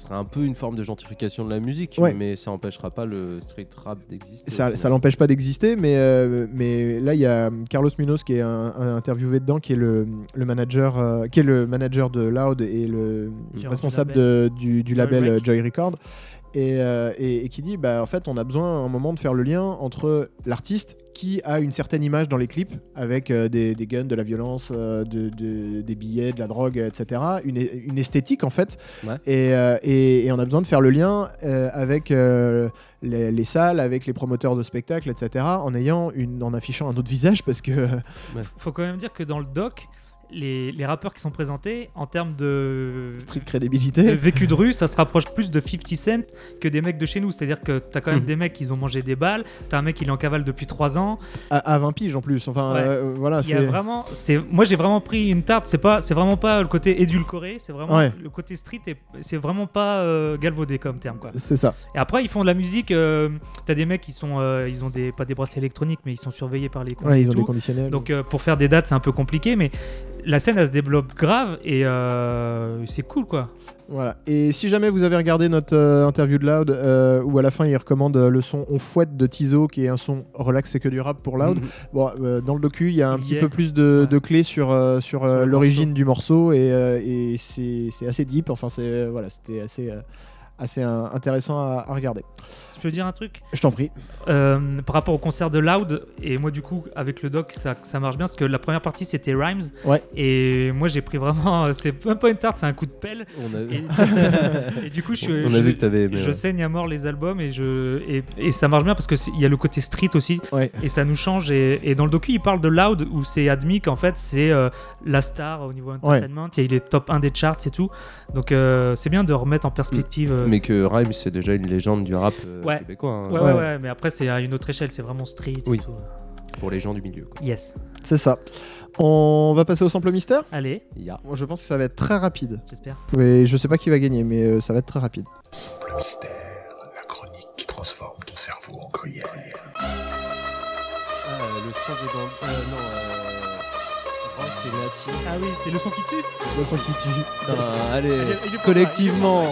serait un peu une forme de gentrification de la musique, Ouais. mais ça empêchera pas le street rap d'exister. Ça, ça l'empêche pas d'exister, mais, euh, mais là il y a Carlos Munoz qui est un, un interviewé dedans, qui est le, le manager, euh, qui est le manager de Loud et le responsable du de- du, du Joy label euh, Joy Record. Et, euh, et- et qui dit bah en fait on a besoin à un moment de faire le lien entre l'artiste qui a une certaine image dans les clips avec euh, des, des guns, de la violence, euh, de, de- des billets, de la drogue, etc. Une, une esthétique en fait. Ouais. Et, euh, et- et on a besoin de faire le lien euh, avec euh, les, les salles, avec les promoteurs de spectacles, etc. En ayant une, en affichant un autre visage parce que Faut quand même dire que dans le doc, les, les rappeurs qui sont présentés, en termes de, street de crédibilité. vécu de rue, ça se rapproche plus de 50 Cent que des mecs de chez nous. C'est-à-dire que t'as quand même Mhm. des mecs qui ont mangé des balles, t'as un mec il est en cavale depuis 3 ans. À, à 20 piges en plus. Enfin Ouais. euh, voilà. Il y a c'est- vraiment, moi j'ai vraiment pris une tarte. C'est pas, c'est vraiment pas le côté édulcoré. C'est vraiment Ouais. le côté street. Et c'est vraiment pas euh, galvaudé comme terme quoi. C'est ça. Et après ils font de la musique. euh, t'as des mecs qui sont, euh, ils ont des pas des bracelets électroniques, mais ils sont surveillés par les Ouais, ils ont tout. des conditionnels. Donc pour faire des dates c'est un peu compliqué, mais la scène elle se développe grave et euh, c'est cool quoi. Voilà. Et si jamais vous avez regardé notre euh, interview de Loud, euh, où à la fin il recommande euh, le son On fouette de Tizo, qui est un son relax, c'est que du rap pour Loud. Mhm. Bon, dans le docu, il y a un Il petit peu plus de, Ouais. de clés sur, sur, l'origine du morceau et, et c'est assez deep. Enfin, c'est voilà, c'était assez. assez intéressant à, à regarder. Je peux dire un truc Je t'en prie. Euh, par rapport au concert de Loud, et moi du coup avec le doc ça, ça marche bien parce que la première partie c'était Rhymes, Ouais. et moi j'ai pris vraiment, [LAUGHS] c'est même pas une tarte, c'est un coup de pelle, On a, et, [LAUGHS] et du coup je suis... on a je- vu que t'avais aimé. je ouais. saigne à mort les albums et, je, et, et ça marche bien parce qu'il y a le côté street aussi Ouais. et ça nous change. Et, et dans le docu, il parle de Loud où c'est admis qu'en fait c'est euh, la star au niveau entertainment. Il est top 1 des charts et tout. Donc euh, c'est bien de remettre en perspective. euh, Mais que Rhymes, c'est déjà une légende du rap euh, Ouais. québécois. hein, Ouais, ouais, Ouais. ouais, mais après c'est à une autre échelle, c'est vraiment street. et Oui. tout. Pour les gens du milieu. Quoi. Yes. C'est ça. On va passer au sample mystère? Allez, Ya. Moi, Je pense que ça va être très rapide. j'espère. Mais je sais pas qui va gagner, mais euh, ça va être très rapide. Le mystère, la chronique qui transforme ton cerveau en gruyère. Ah, le son des dents. Euh, non, euh. Rock et Nati. Ah oui, c'est le son qui tue. Le son qui tue. Putain, allez, collectivement.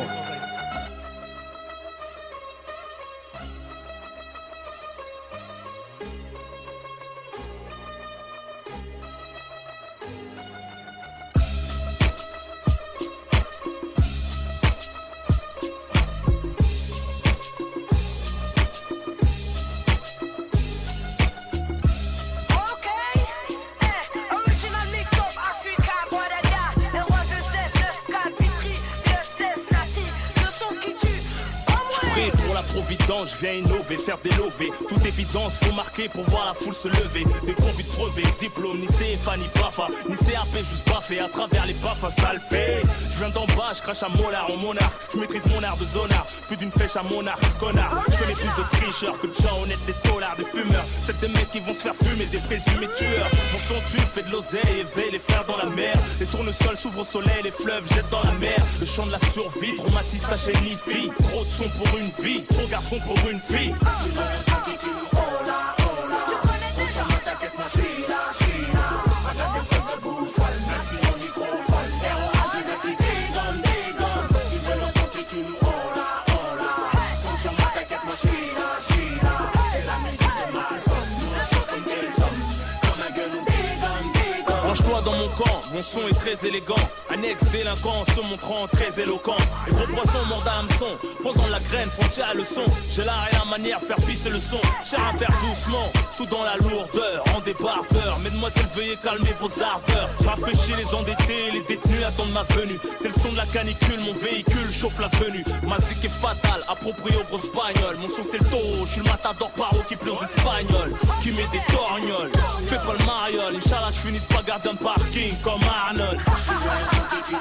Baffé à travers les baffes, fait. Je viens d'en bas, je crache à molar en monarque. Je maîtrise mon art de zonard, plus d'une flèche à monarque, connard. Je connais plus de tricheurs que de gens honnêtes, des taulards, des fumeurs. Peut-être des mecs qui vont se faire fumer, des présumés tueurs. Mon son tue, fait de l'oseille, éveille les frères dans la mer. Les tournesols s'ouvrent au soleil, les fleuves jettent dans la mer. Le chant de la survie, traumatise ta fille. Trop de son pour une vie, trop garçon pour une fille. Range-toi mon son est très élégant. Ex-délinquant se montrant très éloquent. Les gros poissons mordent à hameçon, posant la graine, frontière à leçon. J'ai l'art et la manière, faire pisser le son. Cher à faire doucement, tout dans la lourdeur, en débardeur. Mesdemoiselles, veuillez calmer vos ardeurs. Rafraîchis les endettés, les détenus attendent ma venue. C'est le son de la canicule, mon véhicule chauffe la venue. Ma zik est fatale, approprié aux grosses bagnoles. Mon son c'est le taureau, je suis le matador paro qui pleure aux espagnols. Qui met des torgnoles, fais pas le mariole. Inch'Allah, je finisse pas gardien de parking comme Arnold. J'ai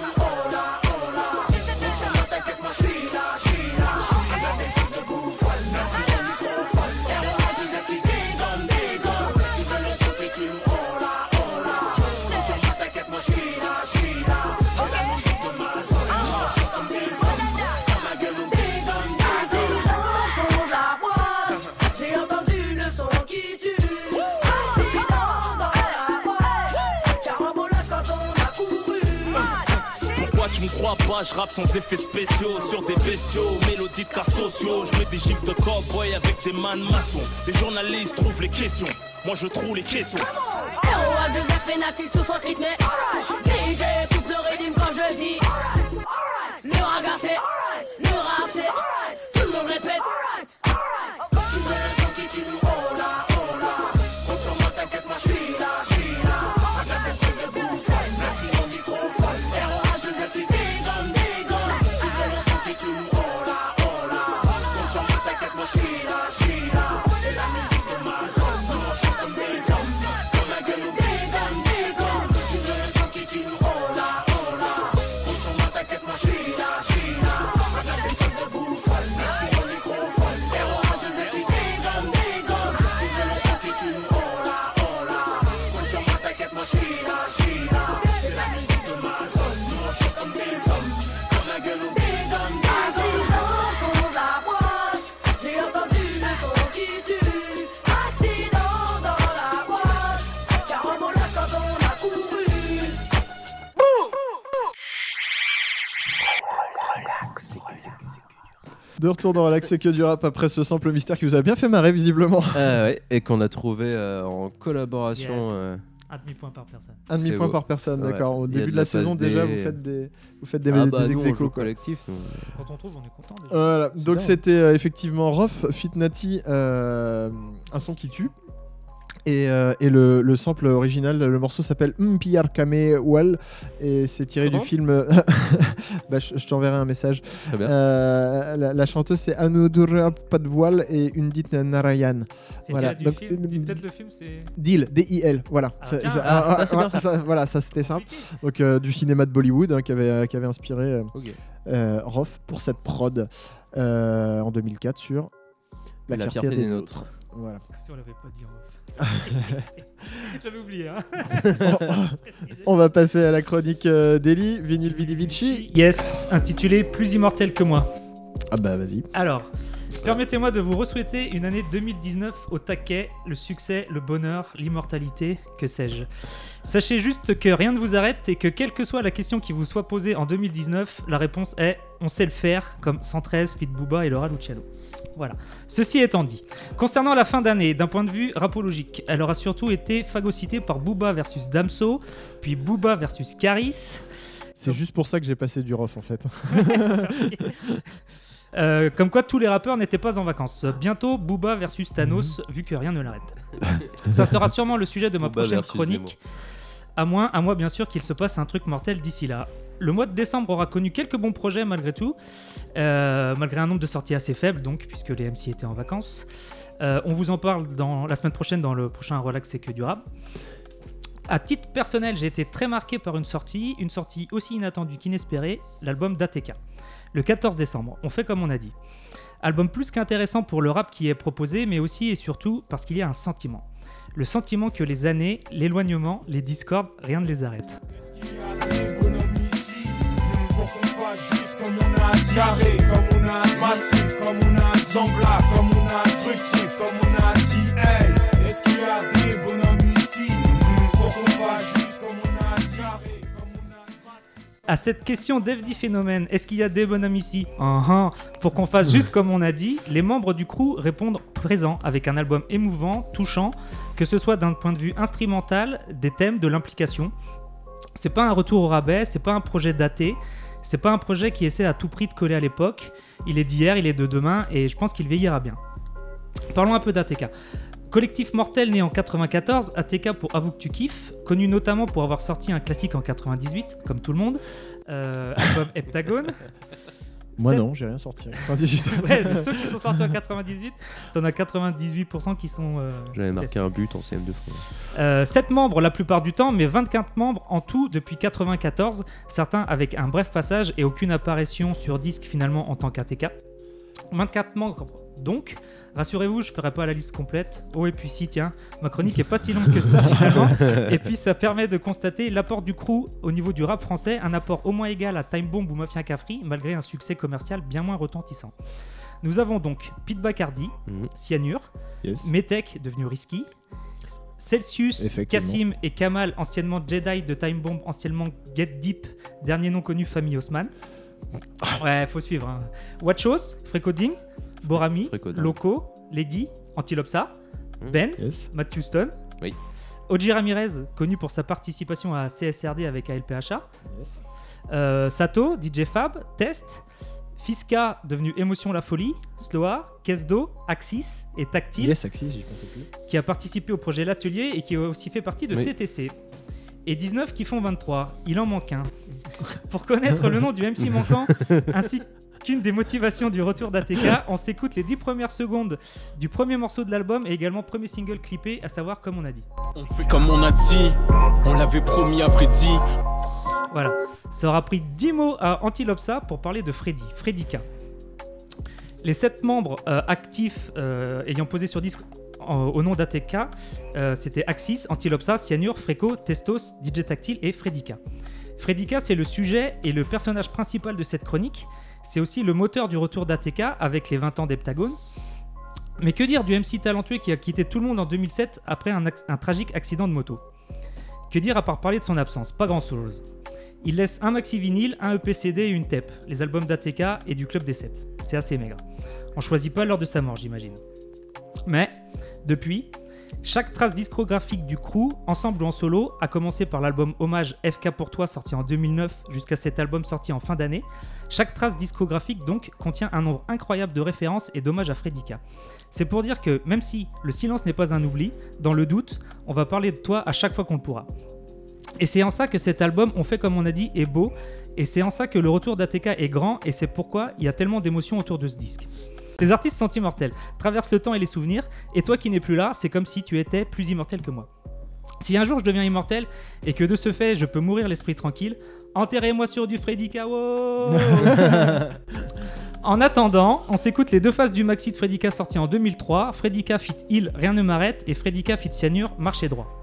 je rappe sans effets spéciaux Sur des bestiaux, mélodies de cas sociaux Je mets des gifs de cowboy avec des man maçons Les journalistes trouvent les questions Moi je trouve les questions. DJ coupe le rythme quand je dis. Le raga. De retour dans Relax et que du rap après ce sample mystère qui vous a bien fait marrer visiblement. Ah ouais, et qu'on a trouvé euh, en collaboration Yes. euh, Un demi-point par personne. Un C'est demi-point par personne, Ouais. d'accord. Au début de de la, la saison, déjà, vous faites des, vous faites des, Ah des bah, nous, on ex-aequo, joue quoi. collectif. nous. Quand on trouve, on est content déjà. Voilà, donc c'était euh, effectivement Rof Fit Natty, euh, un son qui tue. Et, euh, et le, le sample original, le morceau s'appelle Mpiar Kame Wal et c'est tiré Comment du film. [LAUGHS] bah, je je t'enverrai un message. Très bien. Euh, la, la chanteuse c'est Anudura Padwal et Undit Narayan. C'est voilà, tiré du donc, film. euh, Peut-être le film, c'est. Dil, D-I-L, voilà. Ah, Ça- ça- Ah, ah, ça, ah, bien, ça. ça- Voilà, ça c'était simple. Donc euh, du cinéma de Bollywood hein, qui, avait, euh, qui avait inspiré euh, Ok. euh, Rof pour cette prod euh, en 2004 sur La, La fierté, fierté des des nôtres. Voilà. Si on l'avait pas dit en. [LAUGHS] J'avais oublié. Hein. On va passer à la chronique euh, d'Eli, Vinyl Vidi Vici. Yes, intitulé Plus immortel que moi. Ah bah vas-y. Alors, permettez-moi de vous re-souhaiter une année 2019 au taquet, le succès, le bonheur, l'immortalité, que sais-je. Sachez juste que rien ne vous arrête et que quelle que soit la question qui vous soit posée en 2019, la réponse est on sait le faire, comme 113, Fit Booba et Laura Luciano. Voilà. Ceci étant dit, concernant la fin d'année, d'un point de vue rapologique, elle aura surtout été phagocytée par Booba versus Damso, puis Booba versus Caris, C'est juste pour ça que j'ai passé du Rof en fait. [LAUGHS] Euh, comme quoi tous les rappeurs n'étaient pas en vacances. Bientôt Booba versus Thanos, vu que rien ne l'arrête. Ça sera sûrement le sujet de ma Booba prochaine chronique. À moins, à moins bien sûr qu'il se passe un truc mortel d'ici là. Le mois de décembre aura connu quelques bons projets malgré tout, euh, malgré un nombre de sorties assez faible donc, puisque les MC étaient en vacances. Euh, on vous en parle dans, la semaine prochaine dans le prochain Relax c'est que durable. À titre personnel, j'ai été très marqué par une sortie, une sortie aussi inattendue qu'inespérée, l'album d'ATK. Le 14 décembre, on fait comme on a dit. Album plus qu'intéressant pour le rap qui est proposé, mais aussi et surtout parce qu'il y a un sentiment. Le sentiment que les années, l'éloignement, les discordes, rien ne les arrête. A. Est-ce qu'il y a des bonhommes ici? Qu'on fasse juste comme on a. À cette question d'FD Phénomène, est-ce qu'il y a des bonhommes ici? Ah. Pour qu'on fasse juste comme on a dit, les membres du crew répondent présent avec un album émouvant, touchant, que ce soit d'un point de vue instrumental, des thèmes, de l'implication. C'est pas un retour au rabais, c'est pas un projet daté, c'est pas un projet qui essaie à tout prix de coller à l'époque. Il est d'hier, il est de demain et je pense qu'il vieillira bien. Parlons un peu d'ATK. Collectif mortel né en 94, ATK pour Avoue que tu kiffes, connu notamment pour avoir sorti un classique en 98, comme tout le monde, euh, album Heptagone. Moi non, j'ai rien sorti. 98. [LAUGHS] Ouais, mais ceux qui sont sortis en [LAUGHS] 98, t'en as 98% qui sont. euh, J'avais marqué un but en CM2. frère. Euh, 7 membres la plupart du temps, mais 24 membres en tout depuis 94, certains avec un bref passage et aucune apparition sur disque finalement en tant qu'ATK. 24 membres donc, rassurez-vous, je ferai pas la liste complète. Oh et puis si, tiens, ma chronique est pas si longue que ça finalement. [LAUGHS] et puis ça permet de constater l'apport du crew au niveau du rap français, un apport au moins égal à Time Bomb ou Mafia Cafri, malgré un succès commercial bien moins retentissant. Nous avons donc Pete Bacardi, Mhm. Cyanure, Yes. Devenu Risky, Celsius. Cassim et Kamal, anciennement Jedi de Time Bomb, anciennement Get Deep, dernier nom connu famille Haussmann. Ouais, faut suivre. Hein. Watchos, Frecoding, Borami. Loco, Leggy, Antilopsa, Hmm. Ben, Yes. Matt Houston, Oui. Oji Ramirez, connu pour sa participation à CSRD avec ALPHA, euh, Sato, DJ Fab, Test, Fiska, devenu Émotion la Folie, Sloa, Kesdo, Axis et Tactile, Yes, Axis, j'y pensais plus. qui a participé au projet L'Atelier et qui a aussi fait partie de Oui. TTC. Et 19 qui font 23. Il en manque un. Pour connaître le nom du MC manquant, [LAUGHS] ainsi qu'une des motivations du retour d'ATK, [LAUGHS] on s'écoute les 10 premières secondes du premier morceau de l'album et également premier single clippé, à savoir comme on a dit. On fait comme on a dit, on l'avait promis à Freddy. Voilà. Ça aura pris 10 mots à Antilopsa pour parler de Freddy, Freddy K. Les 7 membres euh, actifs euh, ayant posé sur disque au nom d'ATK, euh, c'était Axis, Antilopsa, Cyanure, Freco, Testos, DJ Tactile et Freddy K. Freddy K, c'est le sujet et le personnage principal de cette chronique. C'est aussi le moteur du retour d'ATK avec les 20 ans d'Heptagone. Mais que dire du MC talentueux qui a quitté tout le monde en 2007 après un, tragique accident de moto? Que dire à part parler de son absence? Pas grand chose. Il laisse un maxi vinyle, un EP CD et une tape, les albums d'ATK et du Club des 7. C'est assez maigre. On choisit pas l'heure de sa mort, j'imagine. Mais, depuis, Chaque trace discographique du crew, ensemble ou en solo, a commencé par l'album Hommage FK pour toi sorti en 2009 jusqu'à cet album sorti en fin d'année. Chaque trace discographique donc contient un nombre incroyable de références et d'hommages à Fredika. C'est pour dire que même si le silence n'est pas un oubli, dans le doute, on va parler de toi à chaque fois qu'on le pourra. Et c'est en ça que cet album, on fait comme on a dit, est beau. Et c'est en ça que le retour d'ATK est grand. Et c'est pourquoi il y a tellement d'émotions autour de ce disque. Les artistes sont immortels, traversent le temps et les souvenirs. Et toi qui n'es plus là, c'est comme si tu étais plus immortel que moi. Si un jour je deviens immortel et que de ce fait je peux mourir l'esprit tranquille, enterrez-moi sur du Freddy Kao [LAUGHS] En attendant, on s'écoute les deux phases du maxi de Freddy K sorti en 2003, Freddy K fit Hill, Rien ne m'arrête et Freddy K fit Cyanure, Marché droit.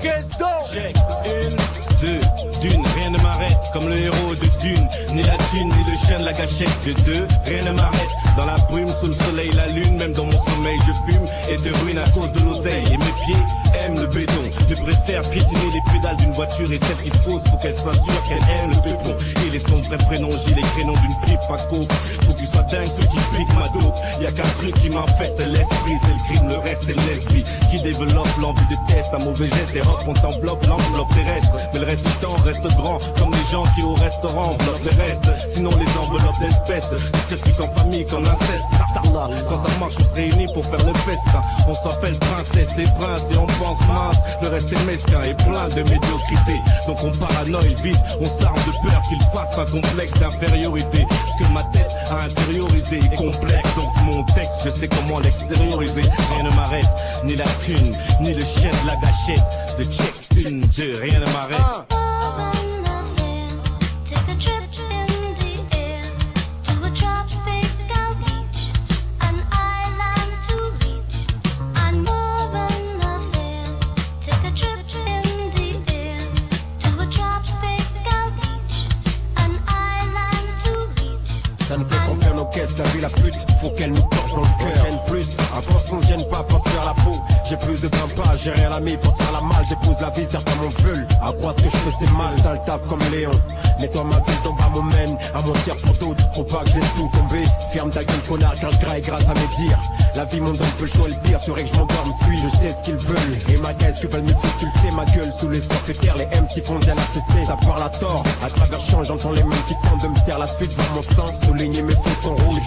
C'est qu'est-ce Check, une, deux, d'une, rien ne m'arrête Comme le héros de Dune, ni la thune, ni le chien de la gâchette De deux, rien ne m'arrête. Dans la brume, sous le soleil, la lune Même dans mon sommeil, je fume. Et te ruine à cause de l'oseille. Et mes pieds aiment le béton. Ne préfèrent piétiner les pédales d'une voiture Et celle qui se pose, faut qu'elle soit sûre qu'elle aime le pépon. Il est son vrai prénom, j'ai les créneaux d'une pipe à coke. Faut qu'il soit dingue, ceux qui piquent ma dope. Y'a qu'un truc qui m'infeste l'esprit C'est le crime, le reste c'est l'esprit. Qui développe l'envie de test Un mauvais geste et hop, on t'enveloppe l'enveloppe terrestre Mais le reste du temps reste grand Comme les gens qui au restaurant enveloppent les restes. Sinon les enveloppes d'espèces circuit en famille comme inceste Tartala. Quand ça marche on se réunit pour faire le festin On s'appelle princesse et prince et on pense mince. Le reste est mesquin et plein de médiocrité. Donc on paranoïe vite. On s'arme de peur qu'il fasse un complexe d'infériorité. Ce que ma tête a intériorisé est complexe. Donc mon texte je sais comment l'extérioriser. Rien ne m'arrête. Ni la thune Ni le chien de la gâchette. De check une deux Rien ne m'arrête Ça ne fait qu'enfler nos caisses, la vie la pute, faut qu'elle nous porte dans le cœur. Gêne plus, à force on gêne pas, pense. J'ai plus de grimpas, j'ai rien à pour faire la malle. J'épouse la vie, certains m'en veulent. À croire que je fais c'est mal, sale taf comme Léon. Nettoie ma vie, tombe à mon mène, à mentir pour d'autres. Faut pas que je laisse tout tomber. Ferme ta gueule, connard, car je grâce à mes dires. La vie m'en donne peu le choix, le pire serait que je m'endorme, fuis, je sais ce qu'ils veulent. Et ma qu'est-ce que veulent me foutre, tu le sais, ma gueule sous les terre, les MC font bien la CC. Ça parle à tort, à travers champ, j'entends les mêmes qui tentent de me faire la suite vers mon sang. Souligner mes fautes en rouge,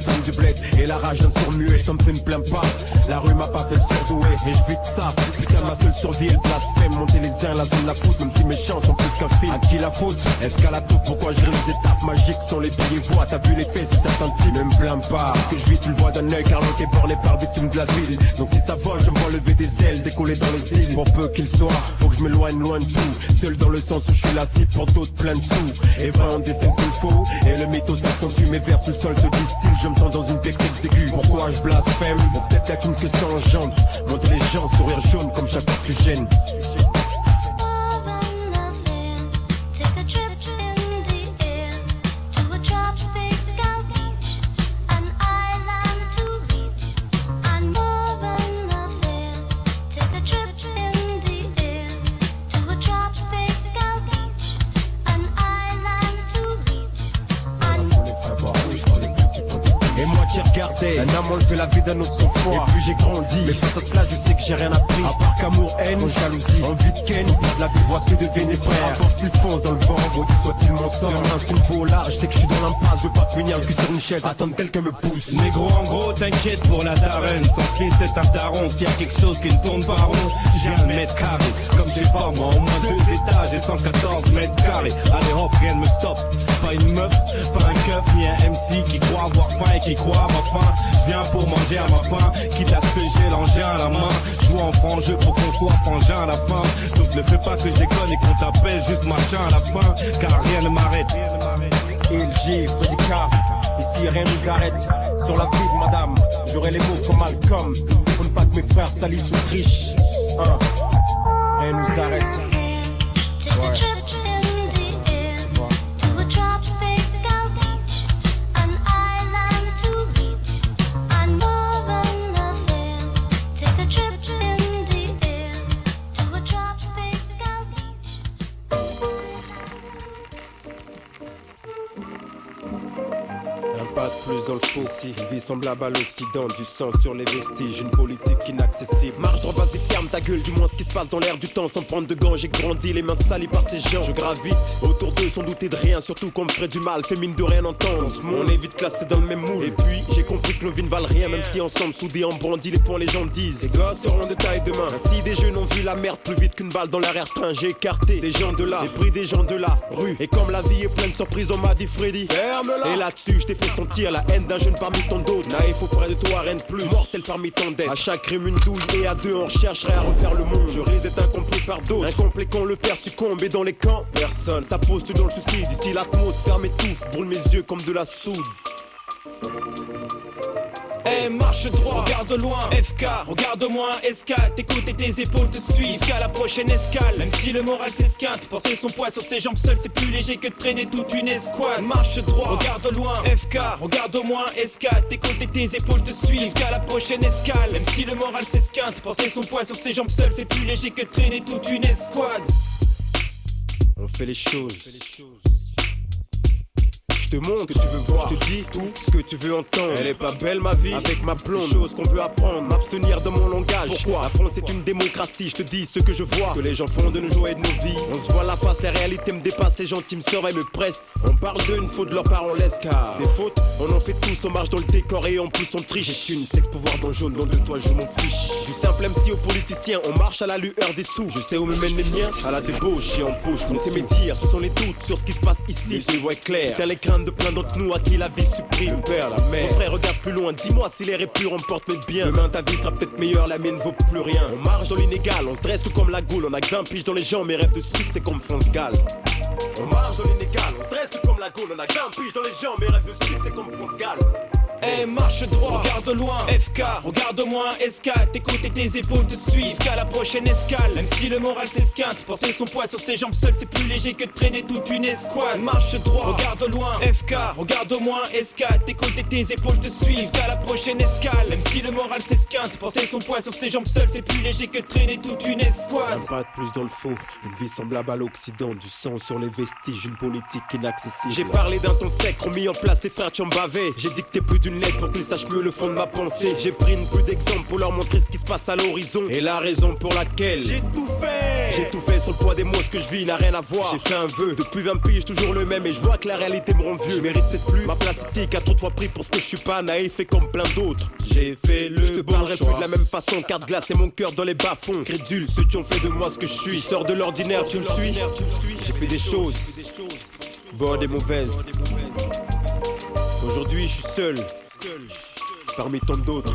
femmes du bled. Et la rage, muet, je me plains pas. La rue m'a pas fait surdouer, et je vis de ça. Putain, ma seule survie est blasphème. Monter les uns, la zone la fout, même si mes chances sont plus qu'un film. À qui la faute? Escalato, pourquoi j'ai les étapes magiques sont les piliers voix? T'as vu les faits sur certains types, ne me plains pas. Ce que je vis, tu le vois d'un œil, car l'on est borné par le de la ville. Donc si ça vole, je me vois lever des ailes, décoller dans les îles. Pour peu qu'il soit, faut que je m'éloigne loin de tout. Seul dans le sens où je suis la cible pour d'autres plein de sous. Et vrai, on distingue tout le faux. Et le mytho s'accentue, mes vers sur le sol se distillent. Je me sens dans une texte exiguë. Pourquoi je blasphème Bon, peut-être y'a qu'une question engendre. Monter les gens, sourire jaune comme chaque fois que tu gênes. Un homme enlevé la vie d'un autre foi. Et puis j'ai grandi, mais face à cela, je sais que j'ai rien appris. À part qu'amour, haine, jalousie, envie de ken. La vie voit ce que deviennent les frères. À force, ils foncent dans le vent, maudit soit-il mon sort. Un coup de beau large, je sais que je suis dans l'impasse. Je veux pas finir le cul sur une chaise, attendre quelqu'un me pousse. Négro en gros, t'inquiète pour la daronne Son fils est un daron, s'il y a quelque chose qui ne tourne pas rond J'ai un mètre carré, comme j'ai pas moi Au moins deux étages et 114 mètres carrés Allez hop, rien ne me stoppe Pas une meuf, pas un keuf, ni un MC Qui croit avoir faim et qui croit ma faim viens pour manger à ma faim Quitte à ce que j'ai l'engin à la main Joue en franc jeu pour qu'on soit frangin à la fin Donc ne fais pas que je déconne et qu'on t'appelle juste machin à la fin Car rien ne m'arrête LG, Freddy K, ici rien nous arrête. Sur la vie de madame, j'aurai les mots comme Malcolm. Pour ne pas que mes frères salissent ou trichent. Hein. Rien nous arrête. Ouais. Semblable à l'Occident, du sang sur les vestiges, une politique inaccessible. Marche droit, vas-y, ferme ta gueule, du moins ce qui se passe dans l'air du temps. Sans prendre de gants, j'ai grandi, les mains salies par ces gens. Je gravite autour d'eux sans douter de rien, surtout qu'on me ferait du mal, fait mine de rien entendre. On est vite classé dans le même moule. Et puis, j'ai compris que nos vies ne valent rien, même si ensemble, soudés, en brandit, les points, les gens disent. Ces gars seront de taille demain. Ainsi, des jeunes ont vu la merde plus vite qu'une balle dans l'arrière-train. J'ai écarté des gens de là, et pris des gens de la rue. Et comme la vie est pleine de surprises, on m'a dit Freddy, ferme-la. Et là-dessus, je t'ai fait sentir la haine d'un jeune parmi tant d'autres. Naïf auprès de toi, rien de plus. Mortel parmi tant d'êtres. À chaque crime, une douille, et à deux, on chercherait à refaire le monde. Je risque d'être incompris par d'autres. Incomplet quand le père succombe et dans les camps, personne. Ça pose tout dans le souci. D'ici l'atmosphère m'étouffe, brûle mes yeux comme de la soude. Eh marche droit, regarde loin, FK, regarde-moi, escale, t'écoutes et tes épaules te suivent jusqu'à la prochaine escale. Même si le moral s'esquinte, porter son poids sur ses jambes seul c'est plus léger que de traîner toute une escouade. Marche droit, regarde loin, FK, regarde-moi, escale, t'écoutes et tes épaules te suivent jusqu'à la prochaine escale. Même si le moral s'esquinte, porter son poids sur ses jambes seul c'est plus léger que de traîner toute une escouade. On fait les choses. Te montre que tu veux voir, je te dis tout ce que tu veux entendre. Elle est pas belle ma vie, avec ma blonde. Chose qu'on veut apprendre, m'abstenir de mon langage. Pourquoi? À fond c'est une démocratie, je te dis ce que je vois. Ce que les gens font de nos joies et de nos vies. On se voit la face, la réalité me dépasse, les gens qui me surveillent me pressent. On parle d'eux, une faute de leur part, on laisse car. Des fautes, on en fait tous, on marche dans le décor et en plus on triche. J'ai une sexe pouvoir dans le jaune, dans de toi je m'en fiche. Du simple MC aux politiciens, on marche à la lueur des sous. Je sais où me mènent les miens, à la débauche et en poche. Laissez mes dires, ce sont les doutes sur ce qui se passe ici. Je vois clair, Putain, les de plein d'entre nous à qui la vie supprime. Père, la mère. Mon frère, regarde plus loin, dis-moi si pur, on porte mes biens. Demain ta vie sera peut-être meilleure, la mienne vaut plus rien. On marche dans l'inégal, on se dresse tout comme la goule. On a que 20 piges dans les jambes, mes rêves de succès comme France Gall. On marche dans l'inégal, on se dresse tout comme la goule. On a que 20 piges dans les jambes, mes rêves de succès comme France Gall. Eh marche droit, regarde loin, FK, regarde-moi, escale, t'écoutes et tes épaules te suivent jusqu'à la prochaine escale. Même si le moral s'esquinte, porter son poids sur ses jambes seul c'est plus léger que de traîner toute une escouade. Marche droit, regarde loin, FK, regarde-moi, escale, t'écoutes et tes épaules te suivent jusqu'à la prochaine escale. Même si le moral s'esquinte, porter son poids sur ses jambes seul c'est plus léger que de traîner toute une escouade. Un pas de plus dans le faux, une vie semblable à l'Occident, du sang sur les vestiges, une politique inaccessible. J'ai parlé d'un ton sec, remis en place les frères Tchambavés. J'ai dicté plus d'une pour qu'ils sachent mieux le fond de ma pensée. J'ai pris une peu d'exemples pour leur montrer ce qui se passe à l'horizon. Et la raison pour laquelle j'ai tout fait. J'ai tout fait sur le poids des mots, ce que je vis n'a rien à voir. J'ai fait un vœu, depuis 20 piges, toujours le même. Et je vois que la réalité me rend vieux. Je mérite peut-être plus ma place ici, qu'à trop de fois pris pour ce que je suis pas naïf et comme plein d'autres. J'ai fait le. Je te parlerai plus de la même façon, carte glace et mon cœur dans les bas-fonds. Crédule, ceux qui ont fait de moi ce que je suis. Sors de l'ordinaire, tu me suis. J'ai fait des choses, bonnes et mauvaises. Aujourd'hui, je suis seul. söylemiş. Parmi tant d'autres.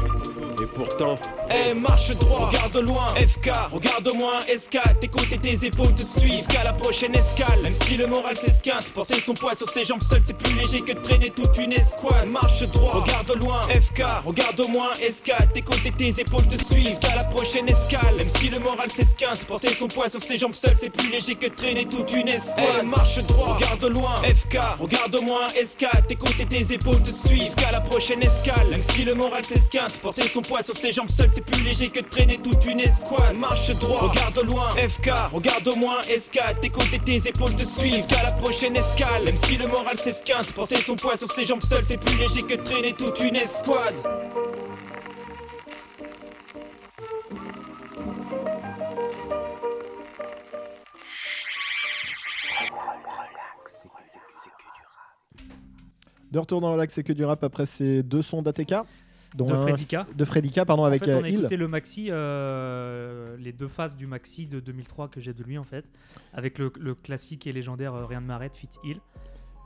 Et pourtant, Eh marche droit, regarde loin, FK, regarde-moi, escale, t'écoutes et tes épaules te suivent jusqu'à la prochaine escale. Même si le moral s'esquinte, porter son poids sur ses jambes seul c'est plus léger que de traîner toute une escouade. Marche droit, regarde loin, FK, regarde-moi, escale, t'écoutes et tes épaules te suivent jusqu'à la prochaine escale. Même si le moral s'esquinte, porter son poids sur ses jambes seul c'est plus léger que de traîner toute une escouade. Eh marche droit, regarde loin, FK, regarde-moi, escale, t'écoutes et tes épaules te suivent jusqu'à la prochaine escale. Même si le moral s'esquinte, porter son poids sur ses jambes seul c'est plus léger que de traîner toute une escouade. Marche droit, regarde loin, FK, regarde-moi, escale, t'écoutes et tes épaules te suivent jusqu'à la prochaine escale. Même si le moral s'esquinte, porter son poids sur ses jambes seul c'est plus léger que de traîner toute une escouade. De retour dans Relax, c'est que du rap après ces deux sons d'ATK. dont De Fredika. De Fredika, pardon, En avec fait, on euh, a Hill. écouté le maxi, euh, les deux phases du maxi de 2003 que j'ai de lui en fait, avec le, le classique et légendaire euh, Rien ne m'arrête, Fit Hill.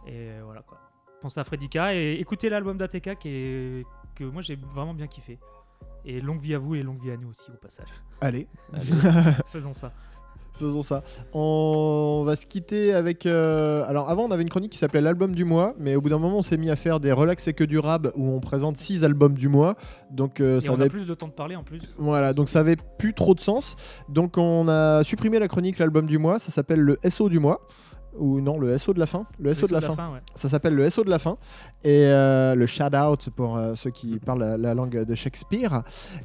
Et euh, voilà quoi. Pensez à Fredika et écoutez l'album d'ATK qui est, que moi j'ai vraiment bien kiffé. Et longue vie à vous et longue vie à nous aussi au passage. Allez. [LAUGHS] Faisons ça. Faisons ça. On va se quitter avec. euh, Alors, avant, on avait une chronique qui s'appelait l'album du mois, mais au bout d'un moment, on s'est mis à faire des relax et que du rap où on présente six albums du mois. Donc, euh, Et ça on avait a plus de temps de parler en plus. Voilà, donc ça avait plus trop de sens. Donc on a supprimé la chronique l'album du mois, ça s'appelle le SO du mois. Ou non, le SO de la fin. Le SO de la fin. ouais. Ça s'appelle le SO de la fin. Et euh, le shout out pour euh, ceux qui parlent la, la langue de Shakespeare.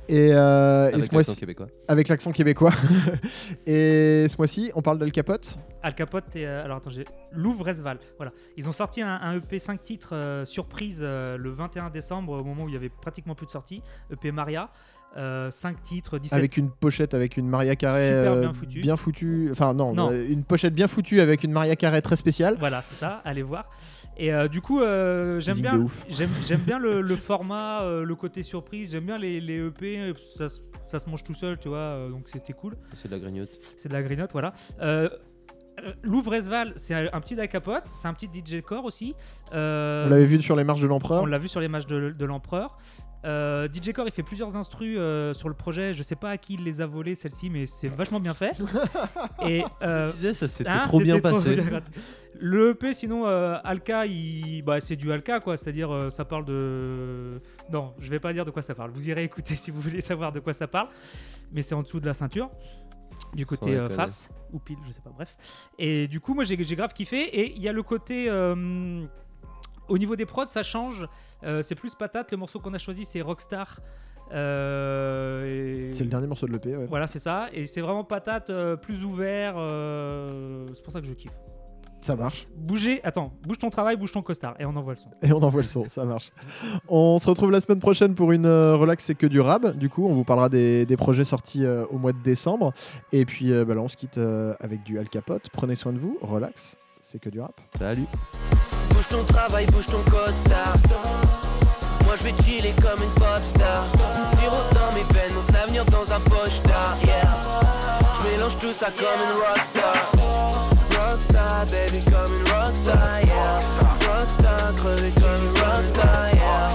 Et, euh, Avec ce mois-ci- l'accent québécois. Avec l'accent québécois. [LAUGHS] et ce mois-ci, on parle d'Al Capote. Al Capote et euh, alors attends, j'ai Louvre Resval. Voilà, ils ont sorti un, un EP 5 titres euh, surprise euh, le 21 décembre au moment où il y avait pratiquement plus de sorties. EP Maria, 5 titres, 17 Avec une pochette avec une Maria Carré Super euh, bien foutue. bien foutue. Enfin, non, Non. euh, une pochette bien foutue avec une Maria Carré très spéciale. Voilà, c'est ça, allez voir. Et euh, du coup, euh, j'aime bien, j'aime, j'aime bien le, le [LAUGHS] format, euh, le côté surprise. J'aime bien les, les EP, euh, ça, se- ça se mange tout seul, tu vois. euh, donc c'était cool. C'est de la grignote. C'est de la grignote, voilà. Euh, euh, Louvre Esval, c'est un, petit Capote, c'est un petit DJ core aussi. Euh, On l'avait vu sur les marches de l'Empereur. On l'a vu sur les matchs de, de l'Empereur. Euh, DJ Core, il fait plusieurs instrus euh, sur le projet. Je sais pas à qui il les a volés, celle-ci, mais c'est vachement bien fait. [LAUGHS] Et euh, Je disais, ça s'était hein, trop bien passé. Le EP, sinon, Alka, il... bah, c'est du Alka, quoi. C'est-à-dire, ça parle de. Non, je vais pas dire de quoi ça parle. Vous irez écouter [LAUGHS] si vous voulez savoir de quoi ça parle. Mais c'est en dessous de la ceinture, du côté face ou pile, je sais pas, bref. Et du coup, moi, j'ai grave kiffé. Et il y a le côté. Au niveau des prods, ça change. Euh, c'est plus patate. Le morceau qu'on a choisi, c'est Rockstar. Euh, et- C'est le dernier morceau de l'EP. Ouais. Voilà, c'est ça. Et c'est vraiment patate, euh, plus ouvert. euh, c'est pour ça que je kiffe. Ça marche. Bougez, attends, bouge ton travail, bouge ton costard. Et on envoie le son. Et on envoie le son, ça marche. On se retrouve la semaine prochaine pour une euh, relax, c'est que du rap. Du coup, on vous parlera des, des projets sortis euh, au mois de décembre. Et puis, euh, bah là, on se quitte euh, avec du Al Capote. Prenez soin de vous, relax, c'est que du rap. Salut. Bouge ton travail, bouge ton costard. Moi je vais chiller comme une pop star. Sirop dans mes veines, mon avenir dans un poche tard. Yeah. Je mélange tout ça comme une rockstar. Rockstar, baby, comme une rockstar. Yeah. Rockstar, crevé comme une rockstar. Yeah.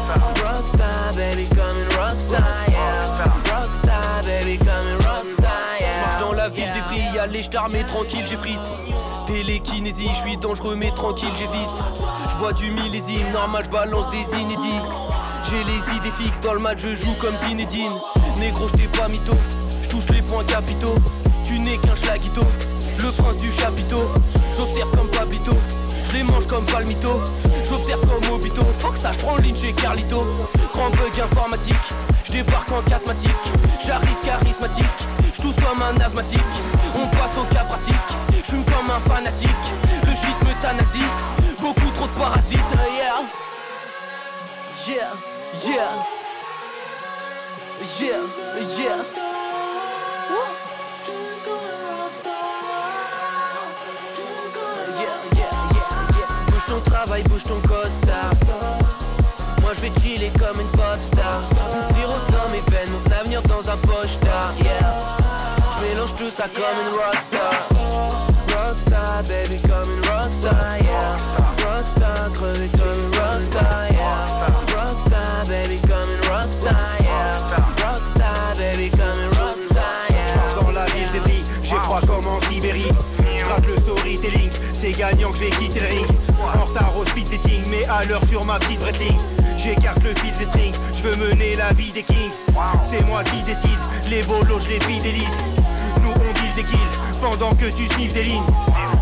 Rockstar, baby, comme une rockstar. Yeah. Rockstar, baby, comme une rockstar. Ville des vrilles, allez j't'arme mais tranquille j'ai frite Télékinésie, je suis dangereux mais tranquille j'évite. Je bois du millésime, normal je balance des inédits. J'ai les idées fixes dans le match, je joue comme Zinedine. Négro j't'ai pas mytho, je touche les points capitaux. Tu n'es qu'un schlaguito, le prince du chapiteau. J'observe comme Pablito, je les mange comme Palmito. J'observe comme Obito, fuck ça, je prends ligne chez Carlito. Grand bug informatique, je débarque en 4 matic J'arrive charismatique, je tousse comme un asthmatique. On passe au cas pratique, je fume comme un fanatique. Le shit me thanasie, beaucoup trop de parasites. Yeah. Yeah, yeah. Yeah, yeah. Yeah, yeah, yeah, yeah. Bouge ton travail, bouge ton costard. Moi je vais chiller comme une Tout ça comme une rockstar. Rockstar, baby, comme une rockstar. Yeah. Rockstar, crevé comme une rockstar. Yeah. Rockstar, baby, comme une rockstar. Yeah. Rockstar, baby, comme une rockstar. Yeah. Dans la ville des prix, j'ai froid comme en Sibérie. Je gratte le storytelling, c'est gagnant que je vais quitter le ring. En retard au speed dating, mais à l'heure sur ma petite Breitling. J'écarte le fil des strings, je veux mener la vie des kings. C'est moi qui décide, les bolos je les fidélise. Nous on deal des kills, pendant que tu sniffes des lignes.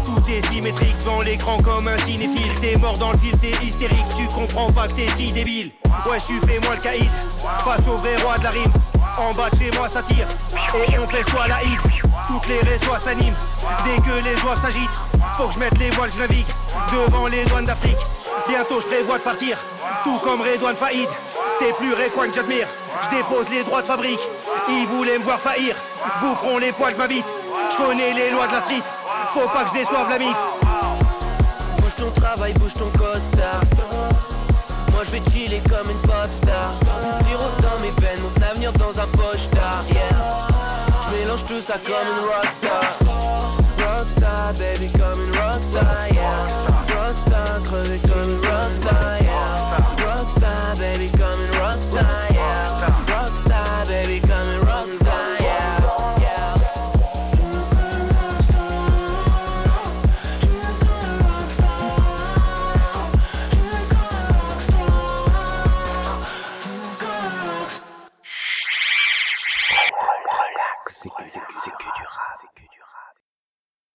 Tout est symétrique devant l'écran comme un cinéphile. T'es mort dans le fil, t'es hystérique, tu comprends pas que t'es si débile. Wesh, tu fais moi le caïd, face au vrai roi de la rime. En bas de chez moi ça tire, et on fait soit la hit. Toutes les réseaux s'animent, dès que les oies s'agitent. Faut que je mette les voiles, je navigue devant les douanes d'Afrique. Bientôt je prévois de partir, tout comme Redouane Faïd. C'est plus Rayquan que j'admire. Je dépose les droits de fabrique. Ils voulaient me voir faillir. Boufferont les poils que ma bite. Je connais les lois de la street. Faut pas que je déçoive la mif. Bouge ton travail, bouge ton costard. Moi je vais chiller comme une pop star. Dans mes veines, mon avenir dans un poche d'arrière. Je mélange tout ça comme une rockstar. Rockstar, baby, comme une rockstar.